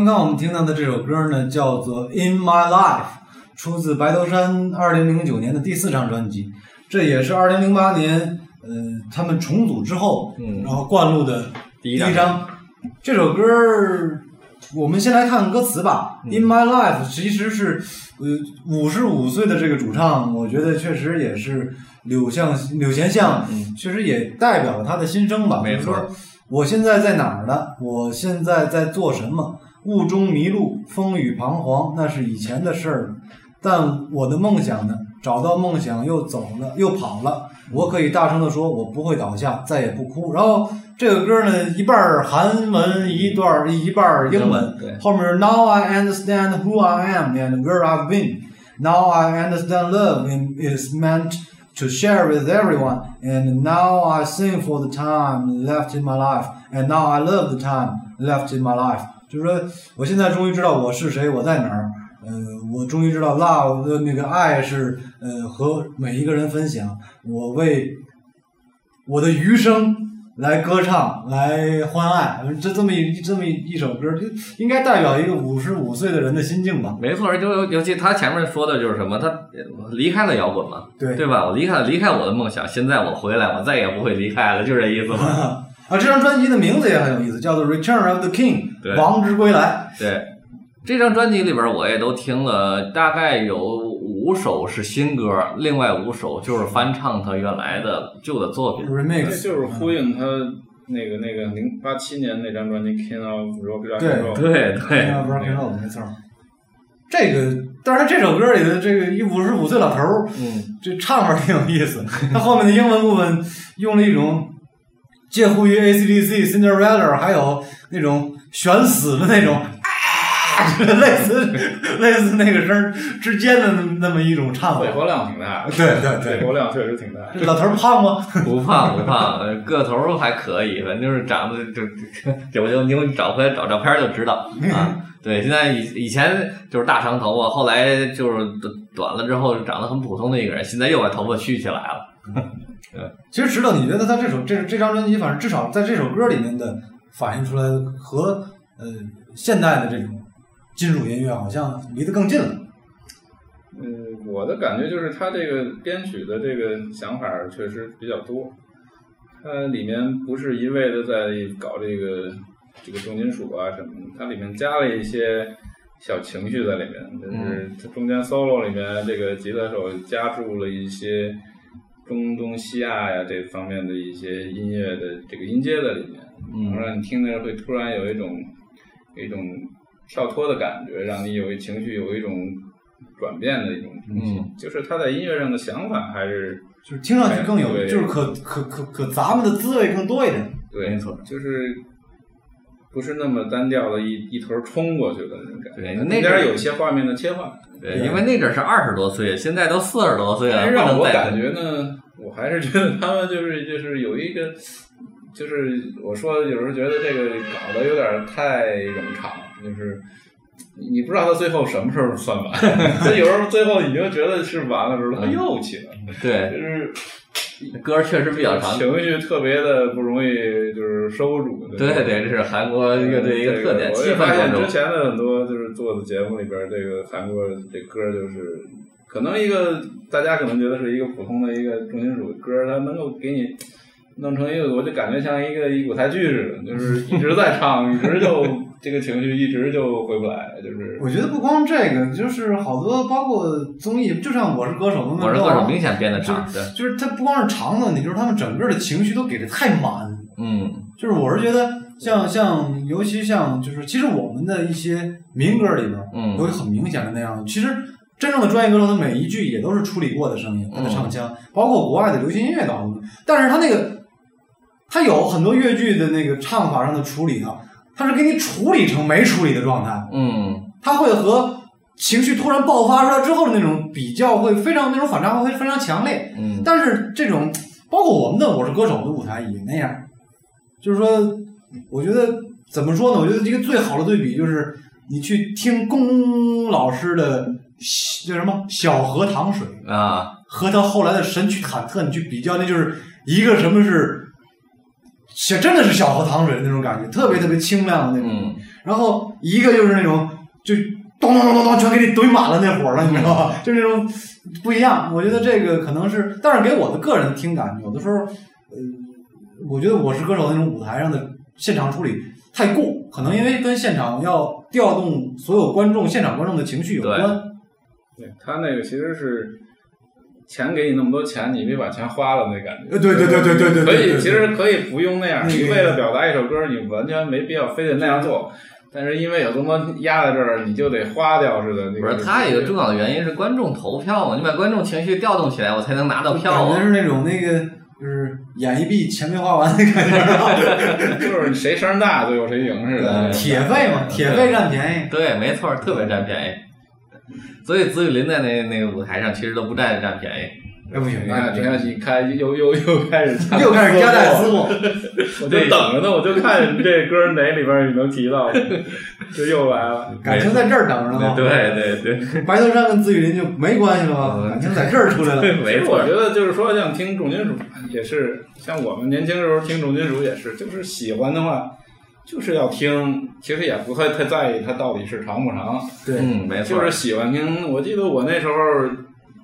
C: 刚刚我们听到的这首歌呢，叫做《In My Life》，出自白头山二零零九年的第四张专辑，这也是二零零八年呃他们重组之后，
B: 嗯
C: 然后灌录的
B: 第一张。
C: 这首歌儿，我们先来看歌词吧。
B: 嗯
C: In My Life 其实是呃五十五岁的这个主唱，我觉得确实也是柳向柳贤相，
B: 嗯
C: 确实也代表了他的心声吧。
B: 没错
C: 我现在在哪儿呢？我现在在做什么？雾中迷路，风雨彷徨，那是以前的事儿了。但我的梦想呢？找到梦想又走了，又跑了。我可以大声地说，我不会倒下，再也不哭。然后这个歌呢，一半儿韩文，一段儿一半儿英文。
B: 对
C: 后面 Now I understand who I am and where I've been. Now I understand love is meant to share with everyone. And now I sing for the time left in my life. And now I love the time left in my life. 就是说，我现在终于知道我是谁，我在哪儿。呃，我终于知道 love 的那个爱是呃和每一个人分享。我为我的余生来歌唱，来欢爱。这这么一这么一一首歌，就应该代表一个五十五岁的人的心境吧？
B: 没错，就尤其他前面说的就是什么，他离开了摇滚嘛，
C: 对
B: 对吧？我离开了离开我的梦想，现在我回来，我再也不会离开了，就这意思嘛。
C: 啊，这张专辑的名字也很有意思，叫做《Return of the King》，王之归来。
B: 对，这张专辑里边我也都听了，大概有五首是新歌，另外五首就是翻唱他原来的旧的作品。
D: 这
C: remix
D: 就是呼应他那个那个零八七年那张专辑《King of Rock and
C: 对。
B: 对对
C: ，Rock and Roll，没错。这个，当然这首歌里的这个一五十五岁老头儿，
B: 嗯，
C: 这唱法挺有意思。他后面的英文部分用了一种介乎于 AC/DC、Cinderella 还有那种悬死的那种啊，类似 类似那个声儿之间的那么那么一种唱法
D: 肺。活量挺大，
C: 对对对
D: 肺活量确实挺大。
C: 这老头儿胖吗？
B: 不胖不胖，呃个头儿还可以，反正就是长得就就我就你们找回来找照片就知道啊。对，现在以以前就是大长头发，后来就是短了之后长得很普通的一个人，现在又把头发蓄起来了。
C: 其实石头，你觉得他这首这这张专辑，反正至少在这首歌里面的反映出来的和呃现代的这种金属音乐好像离得更近了。
D: 嗯，我的感觉就是他这个编曲的这个想法确实比较多，它里面不是一味的在搞这个这个重金属啊什么的，它里面加了一些小情绪在里面，就是它中间 solo 里面这个吉他手加注了一些中东西亚呀这方面的一些音乐的这个音阶在里面，
B: 嗯。
D: 能让你听着会突然有一种有一种跳脱的感觉，让你有一情绪有一种转变的一种东西，
B: 嗯。
D: 就是他在音乐上的想法还是
C: 就是听上去更有，
D: 对。
C: 就是可可可可咱们的滋味更多一点。
D: 对，
B: 没错。
D: 就是不是那么单调的一一头冲过去的那种感觉，
B: 对那
D: 边有一些画面的切换。
B: 对，因为那阵是二十多岁，现在都四十多岁了，
D: 让我感觉呢，我还是觉得他们就是就是有一个，就是我说有时候觉得这个搞得有点太冗长，就是你你不知道他最后什么时候算完，他有时候最后已经觉得是完了的时候，他又起来了，
B: 对
D: 就是
B: 歌确实比较长。
D: 情绪特别的不容易就是收住。
B: 对对，这是韩国乐队一个特点，
D: 我也发现之。前的很多就是做的节目里边，这个韩国这歌就是，可能一个大家可能觉得是一个普通的一个重金属歌，它能够给你弄成一个，我就感觉像一个一舞台剧似的，就是一直在唱，一直就 这个情绪一直就回不来，就是
C: 我觉得不光这个，就是好多包括综艺，就像《我是歌手》的那
B: 我是歌手明显变得长，对，
C: 就是它不光是长的问题，就是他们整个的情绪都给的太满。
B: 嗯
C: 就是我是觉得像像尤其像就是其实我们的一些民歌里边，
B: 嗯
C: 有很明显的那样。其实真正的专业歌手，他每一句也都是处理过的声音，他的唱腔，包括国外的流行音乐当中，但是他那个他有很多越剧的那个唱法上的处理啊，他是给你处理成没处理的状态，
B: 嗯
C: 他会和情绪突然爆发出来之后的那种比较会非常那种反差会非常强烈。
B: 嗯，
C: 但是这种包括我们的《我是歌手》的舞台也那样，就是说，我觉得怎么说呢？我觉得一个最好的对比就是你去听龚老师的叫什么《小河淌水》，
B: 啊，
C: 和他后来的《神曲忐忑》，你去比较，那就是一个什么是小真的是小河淌水的那种感觉，特别特别清亮的那种。
B: 嗯
C: 然后一个就是那种就咚咚咚咚咚全给你怼满了那会儿了，你知道吧？就是那种不一样。我觉得这个可能是，但是给我的个人听感，有的时候，呃，我觉得我是歌手那种舞台上的现场处理太过，可能因为跟现场要调动所有观众、现场观众的情绪有
B: 对
C: 关。
D: 对他那个其实是钱给你那么多钱，你别把钱花了那感觉。
C: 呃对对对对对对对
D: 可以，其实可以不用那样。你为了表达一首歌，你完全没必要非得那样做。但是因为有这么压在这儿，你就得花掉似的。那个
B: 不是，它有一个重要的原因是观众投票嘛，你把观众情绪调动起来，我才能拿到票啊。
C: 感觉是那种那个就是眼一闭钱没花完的感觉，
D: 就是谁声大，最后谁赢似的。
C: 铁肺嘛，铁肺占便宜。
B: 对，没错，特别占便宜。所以紫雨林在那那个舞台上其实都不占占便宜。
C: 哎，不行，
D: 你看，你看，你看，又又又开始
C: 又开始夹带私货。
D: 我就等着呢，我就看这歌哪里边你能提到，就又来了。
C: 感情在这儿等着呢。
B: 对对对，
C: 白头山跟紫雨林就没关系了吗？
B: 嗯
C: 感情在这儿出来了。
D: 其
B: 没错
D: 实我觉。得就是说，像听重金属也是，像我们年轻时候听重金属也是，就是喜欢的话，就是要听，其实也不会太在意它到底是长不长，
C: 对，
B: 嗯，没错。
D: 就是喜欢听。我记得我那时候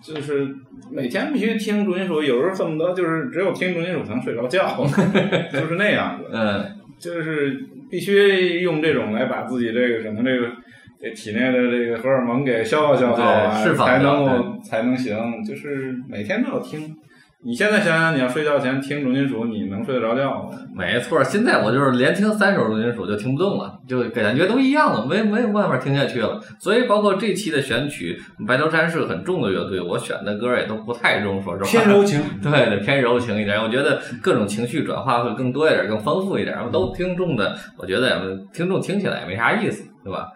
D: 就是每天必须听重金属，有时候恨不得就是只有听重金属才能睡着觉，就是那样子。
B: 嗯，
D: 就是必须用这种来把自己这个什么这个这体内的这个荷尔蒙给消耗消耗啊，
B: 对释放
D: 才能够才能行。就是每天都要听。你现在想想，你要睡觉前听重金属，你能睡得着觉吗？
B: 没错。现在我就是连听三首重金属就听不动了，就感觉都一样了，没没有办法听下去了。所以包括这期的选曲，白头山是个很重的乐队，我选的歌也都不太重，说实话。
C: 偏柔情。
B: 对 对，偏柔情一点。我觉得各种情绪转化会更多一点，更丰富一点。都听众的，我觉得听众听起来也没啥意思，对吧？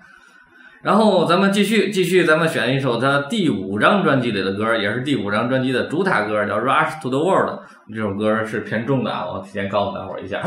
B: 然后咱们继续继续，咱们选一首他第五张专辑里的歌，也是第五张专辑的主打歌，叫《Rush to the World》。这首歌是偏重的啊，我提前告诉大伙一下。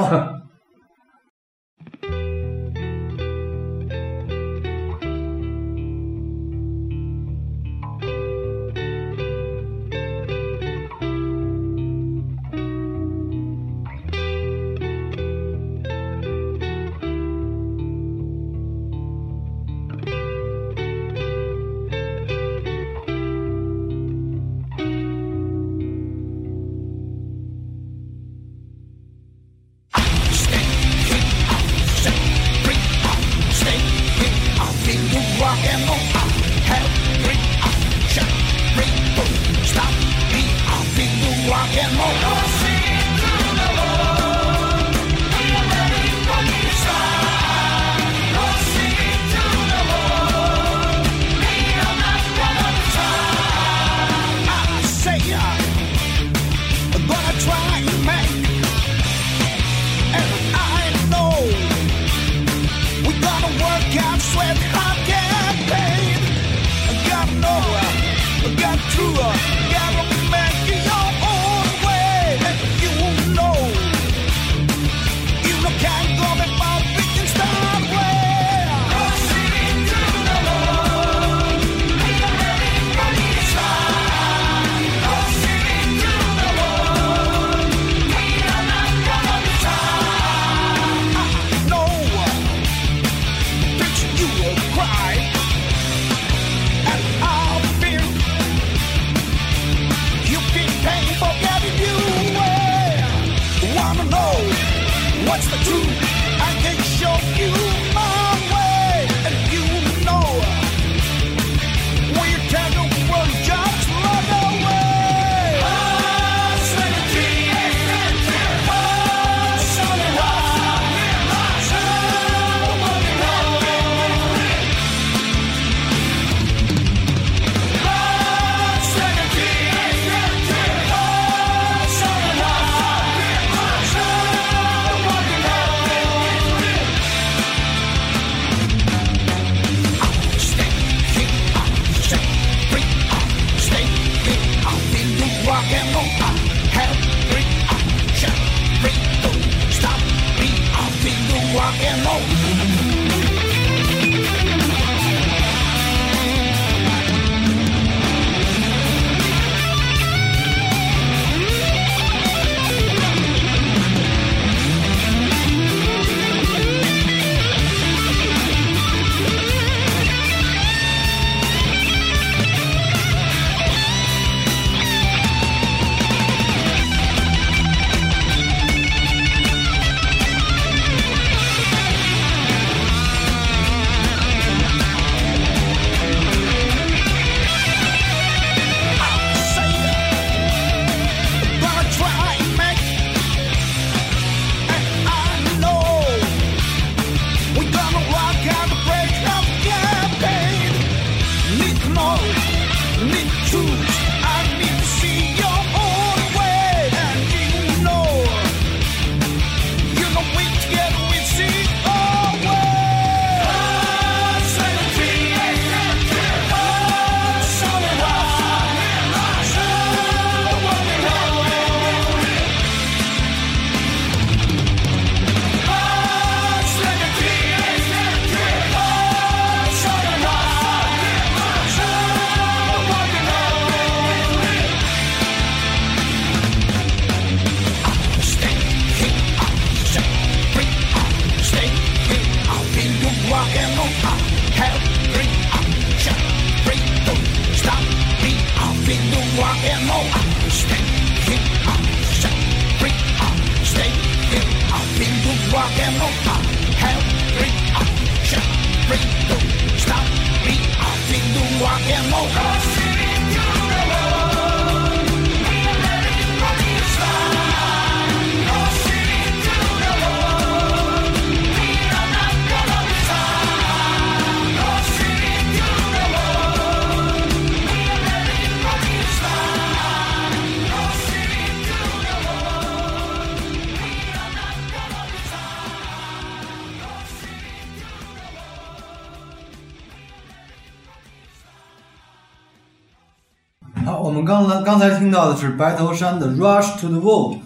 C: 好，我们刚才刚才听到的是白头山的《Rush to the World》，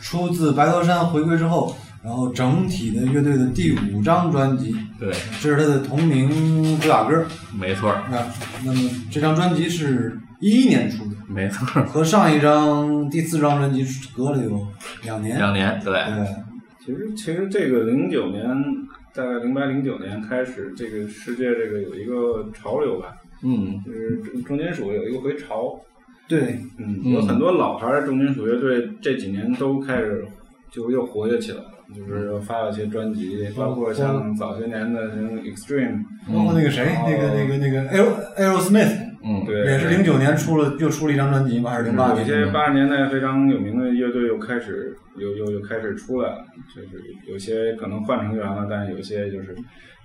C: 出自白头山回归之后，然后整体的乐队的第五张专辑，
B: 对，
C: 这是他的同名主打歌
B: 没错儿，
C: 啊。那么这张专辑是一一年出的，
B: 没错，
C: 和上一张第四张专辑隔了有两年。
B: 两年，对，
C: 对，
D: 其实其实这个零九年，大概零八零九年开始，这个世界这个有一个潮流吧，
B: 嗯，
D: 就是重重金属有一个回潮，
C: 对，
D: 嗯，
B: 嗯。
D: 有很多老牌的重金属乐队这几年都开始就又活跃起来了，就是发了一些专辑，包括像早些年的像 Extreme，
C: 包括那个谁，那个那个那个 Aero Aerosmith
B: 嗯，
D: 对，
C: 也是零九年出了又出了一张专辑嘛，还是零八
D: 有一些
C: 年？
D: 八十年代非常有名的乐队又开始又又又开始出来了，就是有些可能换成员了，但是有些就是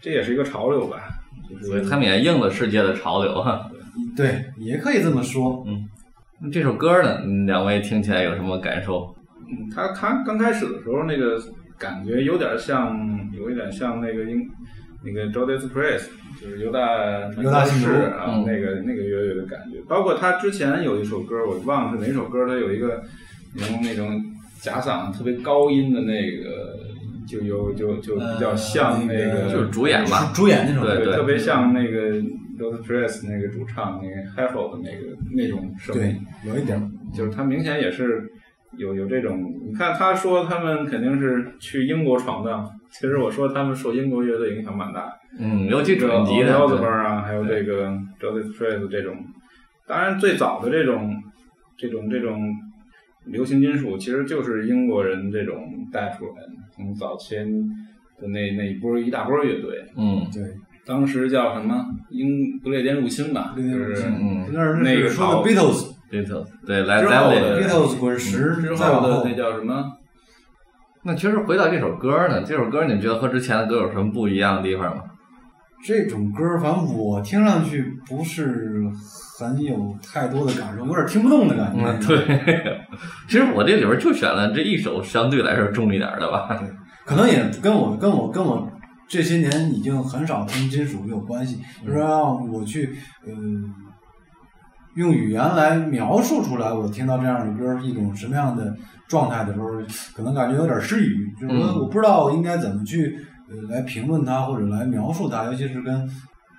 D: 这也是一个潮流吧，就是
B: 所以他们也应了世界的潮流哈。
C: 对，也可以这么说。
B: 那这首歌呢，嗯两位听起来有什么感受？
D: 嗯，他他刚开始的时候那个感觉有点像，有一点像那个英那个 Judas Priest，就是犹大
C: 犹大信徒
D: 士啊，
B: 嗯
D: 那个那个乐队的感觉。包括他之前有一首歌，我忘了是哪首歌，他有一个用那种假嗓特别高音的那个，就有就就比较像那
C: 呃
D: 个，
B: 就是主演吧
C: 主演那种。
B: 对
D: 对，特别像那个 Judas Priest 那个主唱那个 h e f o 的那个那种声音
C: 对。，有一点。
D: 就是他明显也是有有这种，你看他说他们肯定是去英国闯荡，其实我说他们受英国乐队影响蛮大，
B: 嗯，尤其
D: 这个
B: 准级的
D: ，o
B: 对
D: z b o r 啊，还有这个 Judas Priest 这种，当然最早的这种这种这种流行金属，其实就是英国人这种带出来的，从早期的那那一波一大波乐队，
B: 嗯
C: 对，
D: 当时叫什么英不列颠入侵吧，
C: 不列颠入侵
D: 就是
B: 嗯
C: 那
D: 个
C: 说的 Beatles。
B: ，Beatles，对，来
D: 之后
B: Zeppelin
D: 的
C: Beatles 滚石
D: 之
C: 后
D: 后的那叫什么？
B: 那其实回到这首歌呢，这首歌你们觉得和之前的歌有什么不一样的地方吗？
C: 这种歌，反正我听上去不是很有太多的感受，有点听不懂的感觉。
B: 嗯，对。其实我这里边就选了这一首相对来说重一点的吧。
C: 对可能也跟我跟我跟我这些年已经很少听金属有关系，就是说让我去呃用语言来描述出来，我听到这样的歌一种什么样的状态的时候，可能感觉有点失语，就是我不知道应该怎么去呃来评论它或者来描述它，尤其是跟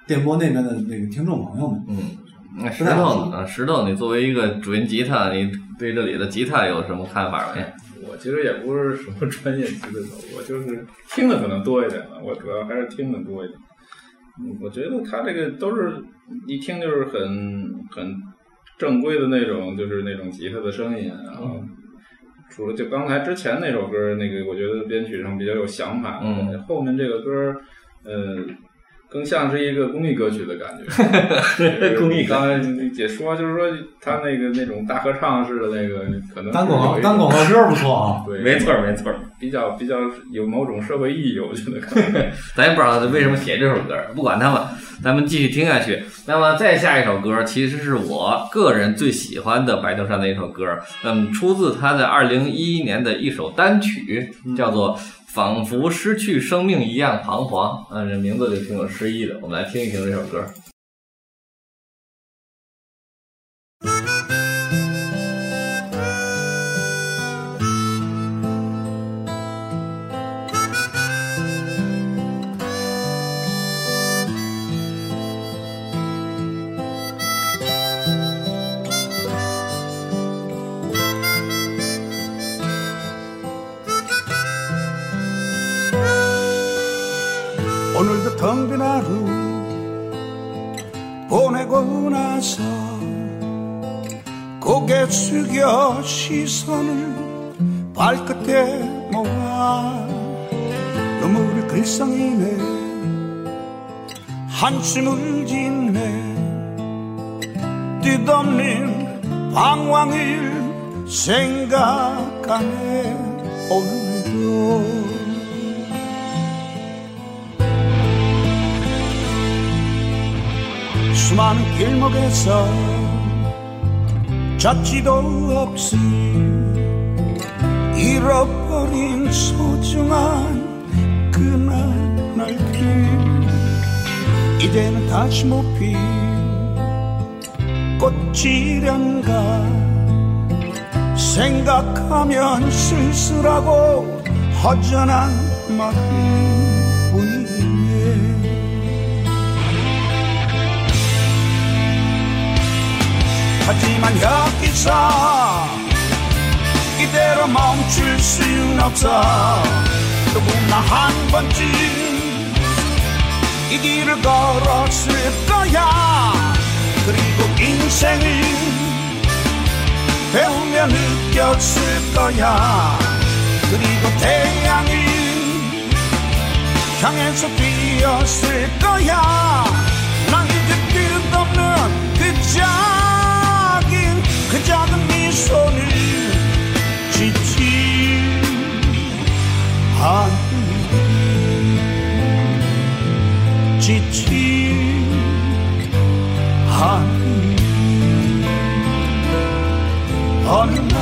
C: 电波那边的那个听众朋友们。
B: 嗯，那石头呢？啊，石头，你作为一个主音吉他，你对这里的吉他有什么看法没？
D: 我其实也不是什么专业吉他手，我就是听的可能多一点吧，我主要还是听的多一点。嗯，我觉得他这个都是一听就是很很正规的那种，就是那种吉他的声音，然后除了就刚才之前那首歌，那个我觉得编曲上比较有想法，
B: 嗯，
D: 后面这个歌，呃。更像是一个公益歌曲的感觉，
B: 公益
D: 刚才姐说，就是说他那个那种大合唱式的那个，可能
C: 当广告当广告歌不错啊。
D: 对，
B: 没错，没错。
D: 比较比较有某种社会意义，我觉得可能。
B: 咱也不知道他为什么写这首歌，不管他们，咱们继续听下去。那么再下一首歌，其实是我个人最喜欢的白头山的一首歌，嗯，出自他的二零一一年的一首单曲，叫做《仿佛失去生命一样彷徨》。嗯，这名字就挺有诗意的。我们来听一听这首歌。
E: 보내고 나서 고개 숙여 시선을 발끝에 모아 눈물을 글썽이네. 한숨을 짓네. 뜻없는 방황을 생각하네. 오늘도 수많은 길목에서 잡지도 없이 잃어버린 소중한 그날 날길. 이제는 다시 못핀 꽃이련가 생각하면 쓸쓸하고 허전한 마음 하지만 여기서 이대로 멈출 순 없어. 누구나 한 번쯤 이 길을 걸었을 거야. 그리고 인생을 배우며 느꼈을 거야. 그리고 태양을 향해서 뛰었을 거야. 난 이제 끝없는 그 작은 그 작은 미소를 지친 하늘 지친 하늘 어느 날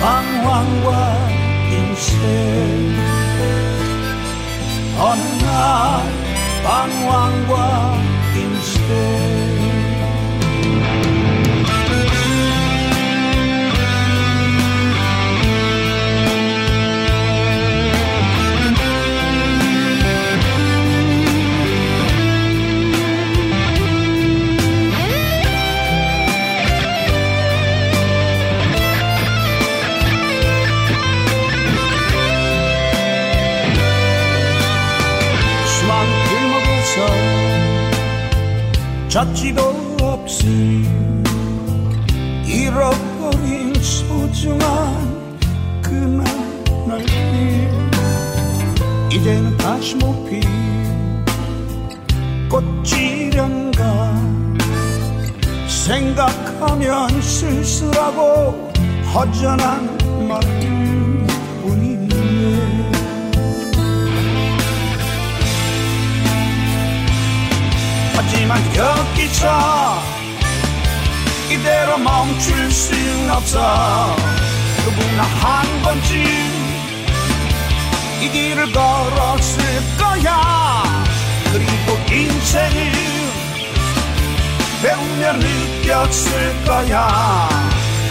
E: 방황과 인생 어느 날 방황과 인생 잡지도 없이 잃어버린 소중한 그날 날길 이제는 다시 못핀 꽃이련가 생각하면 쓸쓸하고 허전한 마 하지만 여기서 이대로 멈출 순 없어. 누구나 한 번쯤 이 길을 걸었을 거야. 그리고 인생을 배우며 느꼈을 거야.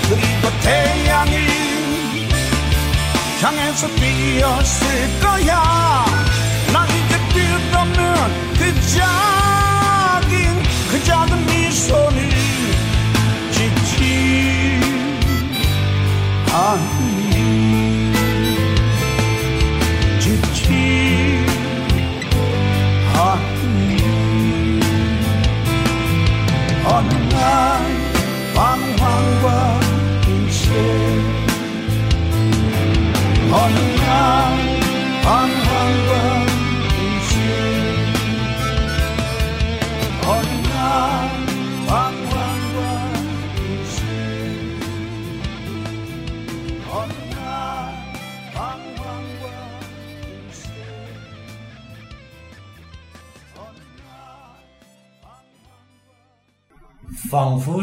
E: 그리고 태양을 향해서 뛰었을 거야. 난 이제 끝없는 그작
C: gergin Kıcağdım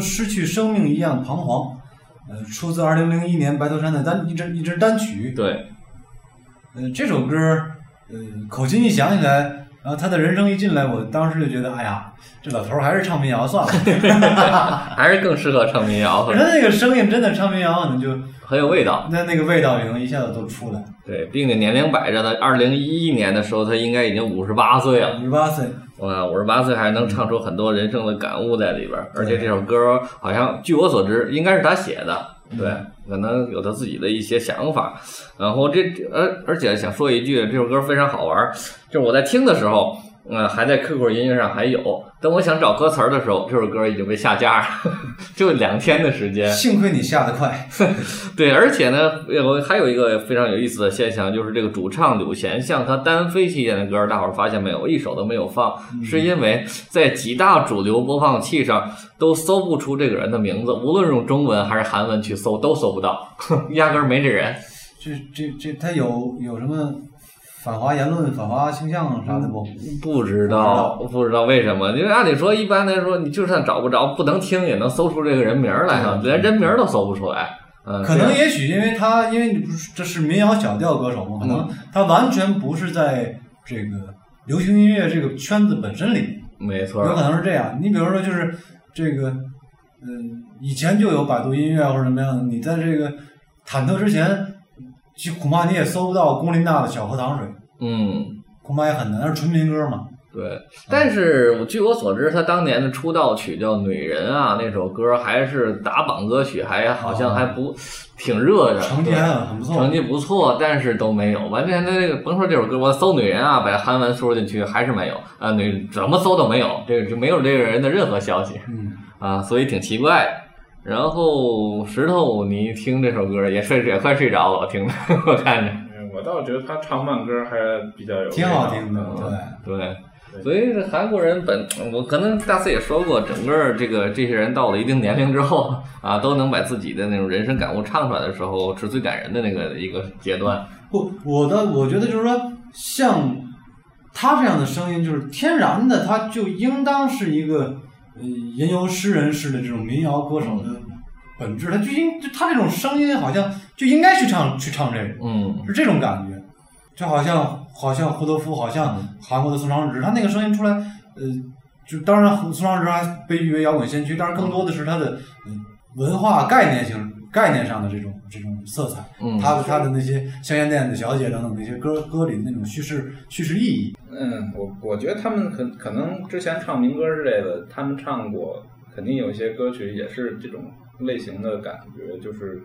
C: 失去生命一样彷徨。呃，出自二零零一年白头山的单一支一支单曲。
B: 对，
C: 呃，这首歌，呃，口琴一响起来，然后他的人声一进来，我当时就觉得，哎呀，这老头儿还是唱民谣算了。
B: 还是更适合唱民谣，
C: 他那个声音真的唱民谣，可能就
B: 很有味道。
C: 那那个味道也能一下子都出来。
B: 对，并且年龄摆着呢，二零一一年的时候，他应该已经五十八岁了。
C: 五十八岁，
B: 哇，五十八岁还能唱出很多人生的感悟在里边儿，而且这首歌好像据我所知应该是他写的，对，可能有他自己的一些想法。然后这而而且想说一句，这首歌非常好玩儿，就是我在听的时候，呃，还在 QQ 音乐上还有。等我想找歌词儿的时候，这首歌已经被下架了，就两天的时间。
C: 幸亏你下得快，
B: 对，而且呢，我还有一个非常有意思的现象，就是这个主唱柳贤像他单飞期间的歌，大伙儿发现没有，一首都没有放，是因为在几大主流播放器上都搜不出这个人的名字，无论用中文还是韩文去搜都搜不到，压根儿没这人。
C: 这这这他有有什么反华言论、反华倾向啥的不？
B: 不知道，不知道为什么，因为按理说，一般来说，你就算找不着，不能听，也能搜出这个人名儿来啊，连人名儿都搜不出来。嗯，
C: 可能也许因为他，因为你不是这是民谣小调歌手嘛，可能他完全不是在这个流行音乐这个圈子本身里，
B: 没错
C: 有可能是这样。你比如说，就是这个，嗯，以前就有百度音乐或者什么样的，你在这个忐忑之前，就恐怕你也搜不到龚琳娜的《小河塘水》，
B: 嗯。
C: 恐怕也很难，那是纯民歌嘛。
B: 对，但是我据我所知，他当年的出道曲叫《女人》啊，那首歌还是打榜歌曲，还好像还不挺热的，
C: 成绩还很很不错。
B: 成绩不错，但是都没有。完全他这个甭说这首歌，我搜《女人》啊，把韩文输入进去还是没有啊，女怎么搜都没有，这个就没有这个人的任何消息
C: 嗯，
B: 啊，所以挺奇怪的。然后石头，你一听这首歌也睡也快睡着了，我听着 我看着。
D: 嗯我倒觉得他唱慢歌还比较有
C: 挺好听的对。
B: 对，所以这韩国人本我可能大四也说过，整个这个这些人到了一定年龄之后 啊，都能把自己的那种人生感悟唱出来的时候，是最感人的那个一个阶段。
C: 不，我的我觉得就是说，像他这样的声音，就是天然的，他就应当是一个呃吟游诗人式的这种民谣歌手的本质，他就应就他这种声音好像就应该去唱去唱这个，
B: 嗯。
C: 是这种感觉，就好像好像胡德夫，好像韩国的宋长直，他那个声音出来，呃，就当然宋长直还被誉为摇滚先驱，但是更多的是他的嗯文化概念性概念上的这种这种色彩。
B: 嗯，
C: 他的他的那些香烟店的小姐等等那些歌歌里的那种叙事叙事意义，
D: 嗯，我我觉得他们可可能之前唱民歌之类的，他们唱过，肯定有一些歌曲也是这种类型的感觉，就是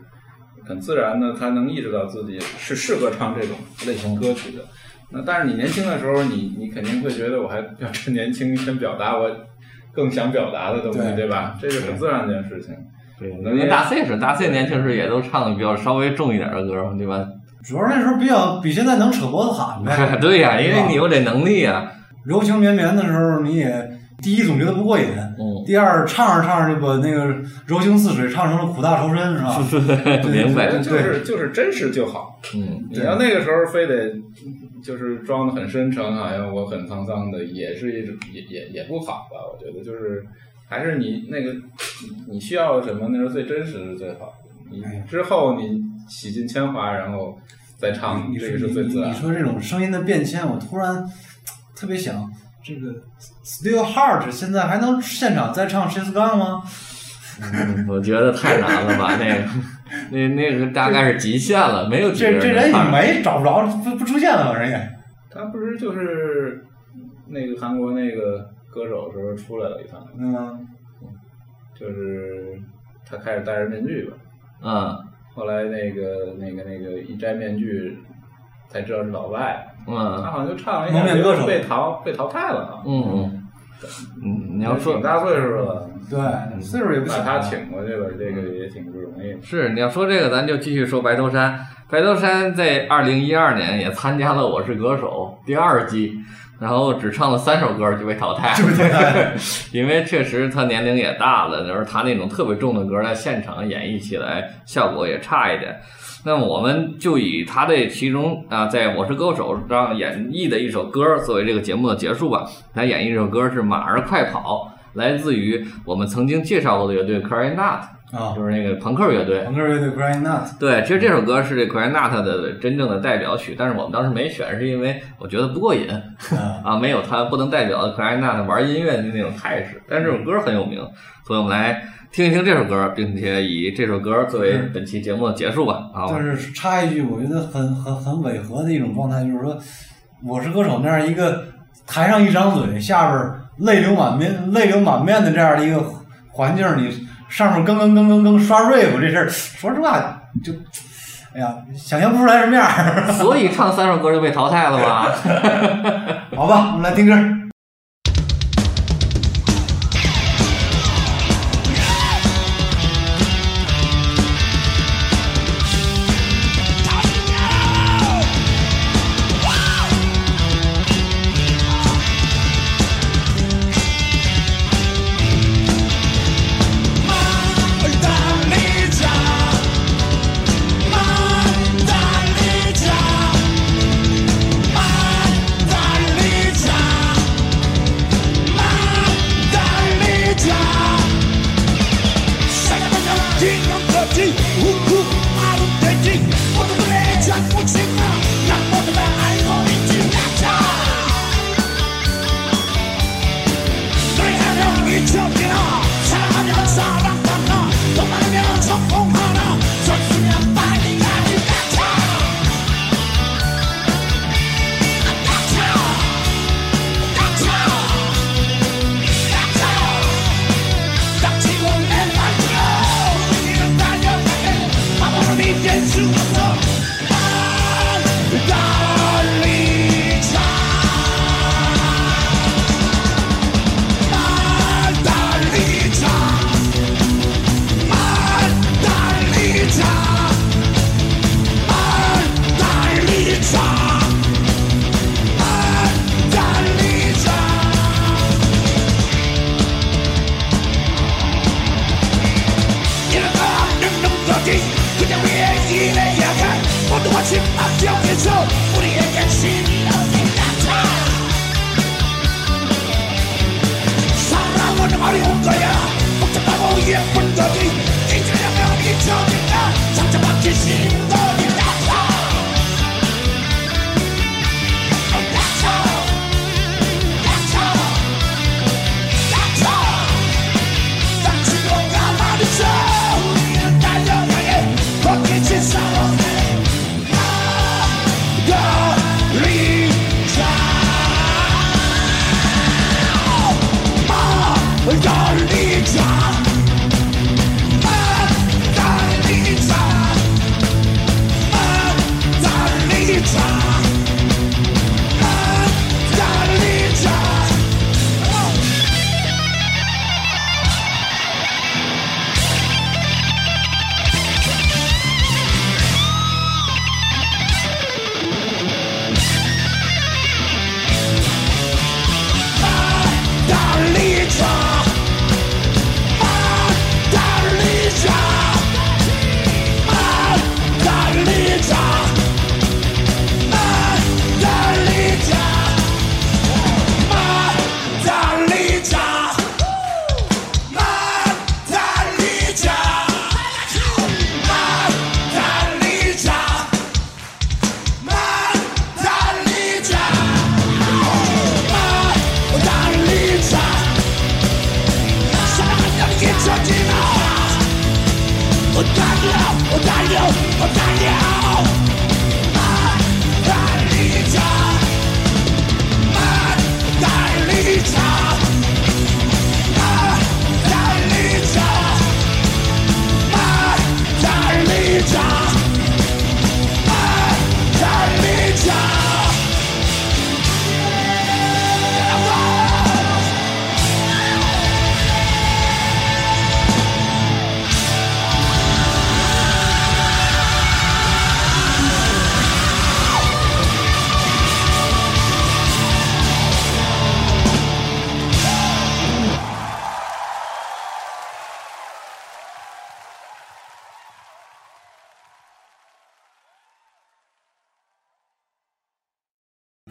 D: 很自然的，他能意识到自己是适合唱这种类型歌曲的。那但是你年轻的时候，你你肯定会觉得我还要趁年轻，先表达我更想表达的东西，
C: 对
D: 对吧？这是很自然的一件事情。
B: 对，因为大 C 是大 C 年轻时也都唱的比较稍微重一点的歌嘛，对吧？
C: 主要那时候比较比现在能扯脖子喊呗。
B: 对呀、因为你有这能力啊、
C: 柔情绵绵的时候，你也第一总觉得不过瘾，
B: 嗯，
C: 第二唱着唱着就把那个柔情似水唱成了苦大仇深，是吧？对
B: 明白
D: 就是就是真实就好。
B: 嗯，
D: 你要那个时候非得就是装的很深沉，好像我很沧桑的，也是一种也也也不好吧？我觉得就是还是你那个你你需要什么，那时候最真实是最好。你之后你洗尽铅华，然后再唱，
C: 你
D: 这个是最自然的。
C: 你说这种声音的变迁，我突然特别想，这个 Still Heart 现在还能现场再唱《She's Gone》吗？
B: 嗯我觉得太难了吧，那个那那个大概是极限了，没有几个
C: 这这人也没找不着，不不出现了吧？人也。
D: 他不是就是那个韩国那个歌手时候出来了一趟，
C: 嗯，
D: 就是他开始戴着面具吧，
B: 嗯。
D: 后来那个那个那个一摘面具，才知道是老外。嗯。他
B: 嗯
D: 好像就唱了一下，
C: 蒙面歌手。
D: 被淘被淘汰了啊。
B: 嗯嗯。嗯，你要说
D: 挺大岁数了，
C: 对，岁数也不小。
D: 把。他请过去了，这个也挺不容易。的。
B: 是你要说这个，咱就继续说白头山。白头山在二零一二年也参加了《我是歌手》第二季，然后只唱了三首歌就被淘汰了，因为确实他年龄也大了，然后他那种特别重的歌在现场演绎起来效果也差一点。那么我们就以他的其中啊，在《我是歌手》上演绎的一首歌作为这个节目的结束吧。他演绎这首歌是《马儿快跑》，来自于我们曾经介绍过的乐队 Cry Not，
C: 啊，
B: 就是那个朋克乐队。
C: 朋克乐队 Crying Nut，
B: 对，其实这首歌是这 Cry Not 的真正的代表曲，但是我们当时没选，是因为我觉得不过瘾
C: 啊，
B: 啊，没有它不能代表 Cry Not 玩音乐的那种态势。但是这首歌很有名，所以我们来听一听这首歌，并且以这首歌作为本期节目的结束吧。啊，
C: 就是插一句，我觉得很很很违和的一种状态，就是说，我是歌手那样一个台上一张嘴，下边泪流满面、泪流满面的这样的一个环境，你上面更更更更更刷 rap 这事儿，说实话就，哎呀，想象不出来什么样儿。
B: 所以唱三首歌就被淘汰了吧？
C: 好吧，我们来听歌。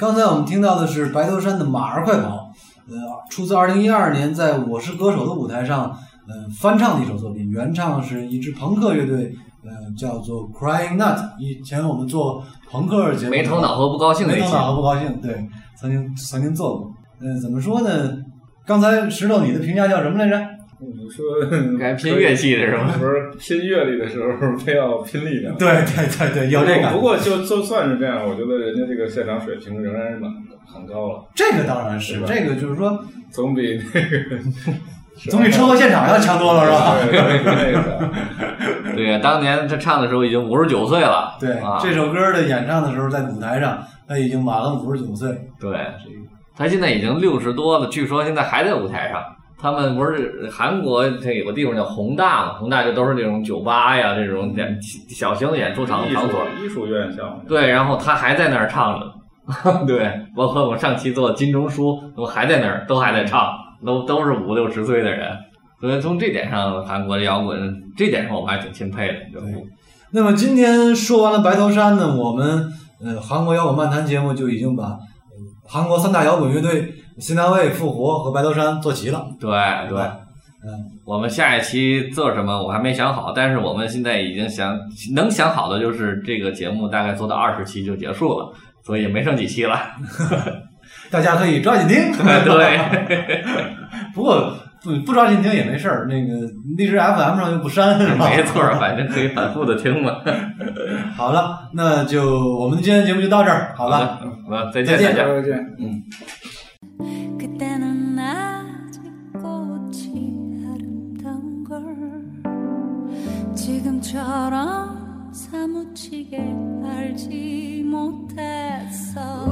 C: 刚才我们听到的是白头山的《马儿快跑》，呃，出自二零一二年在《我是歌手》的舞台上，呃，翻唱的一首作品，原唱是一支朋克乐队，呃，叫做 Crying Nut。以前我们做朋克节目，
B: 没头脑和不高兴
C: 没头，脑和不高兴，对，曾经曾经做过。呃，怎么说呢？刚才石头你的评价叫什么来着？
D: 你说
B: 该拼乐器的是吗？
D: 不是拼乐理的时候非要拼力量。
C: 对对对对，有这个。
D: 不过就就算是这样，我觉得人家这个现场水平仍然是蛮很高了，
C: 这个当然是，这个就是说，
D: 总比那个
C: 总比车祸现场要强多了，是吧？
D: 对 对对
B: 当年他唱的时候已经五十九岁了。
C: 对，
B: 啊，
C: 这首歌的演唱的时候，在舞台上，他已经满了五十九岁。
B: 对，他现在已经六十多了，据说现在还在舞台上。他们不是韩国它有个地方叫宏大嘛？宏大就都是那种酒吧呀，这种演小型的演出场场所。
D: 艺术院校，
B: 对，然后他还在那儿唱着，对，包括我上期做金钟书，我还在那儿，都还在唱，都都是五六十岁的人。所以从这点上，韩国的摇滚这点上我们还挺钦佩的，对
C: 那么今天说完了白头山呢，我们呃韩国摇滚漫谈节目就已经把、呃韩国三大摇滚乐队新单位、复活和白头山做齐了。
B: 对对，
C: 嗯，
B: 我们下一期做什么我还没想好，但是我们现在已经想能想好的就是这个节目大概做到二十期就结束了，所以没剩几期了。
C: 大家可以抓紧听。
B: 对，
C: 不过不不抓紧听也没事儿，那个荔枝 FM 上又不删，是吧？
B: 没错儿，反正可以反复的听嘛。
C: 好了，那就我们今天节目就到这儿，好吧？
B: 的，好，再见，
C: 再见
B: 大家。
D: 再见。
G: 그때는 아직 꽃이 아름다운 걸. 지금처럼 사무치게 알지 못했어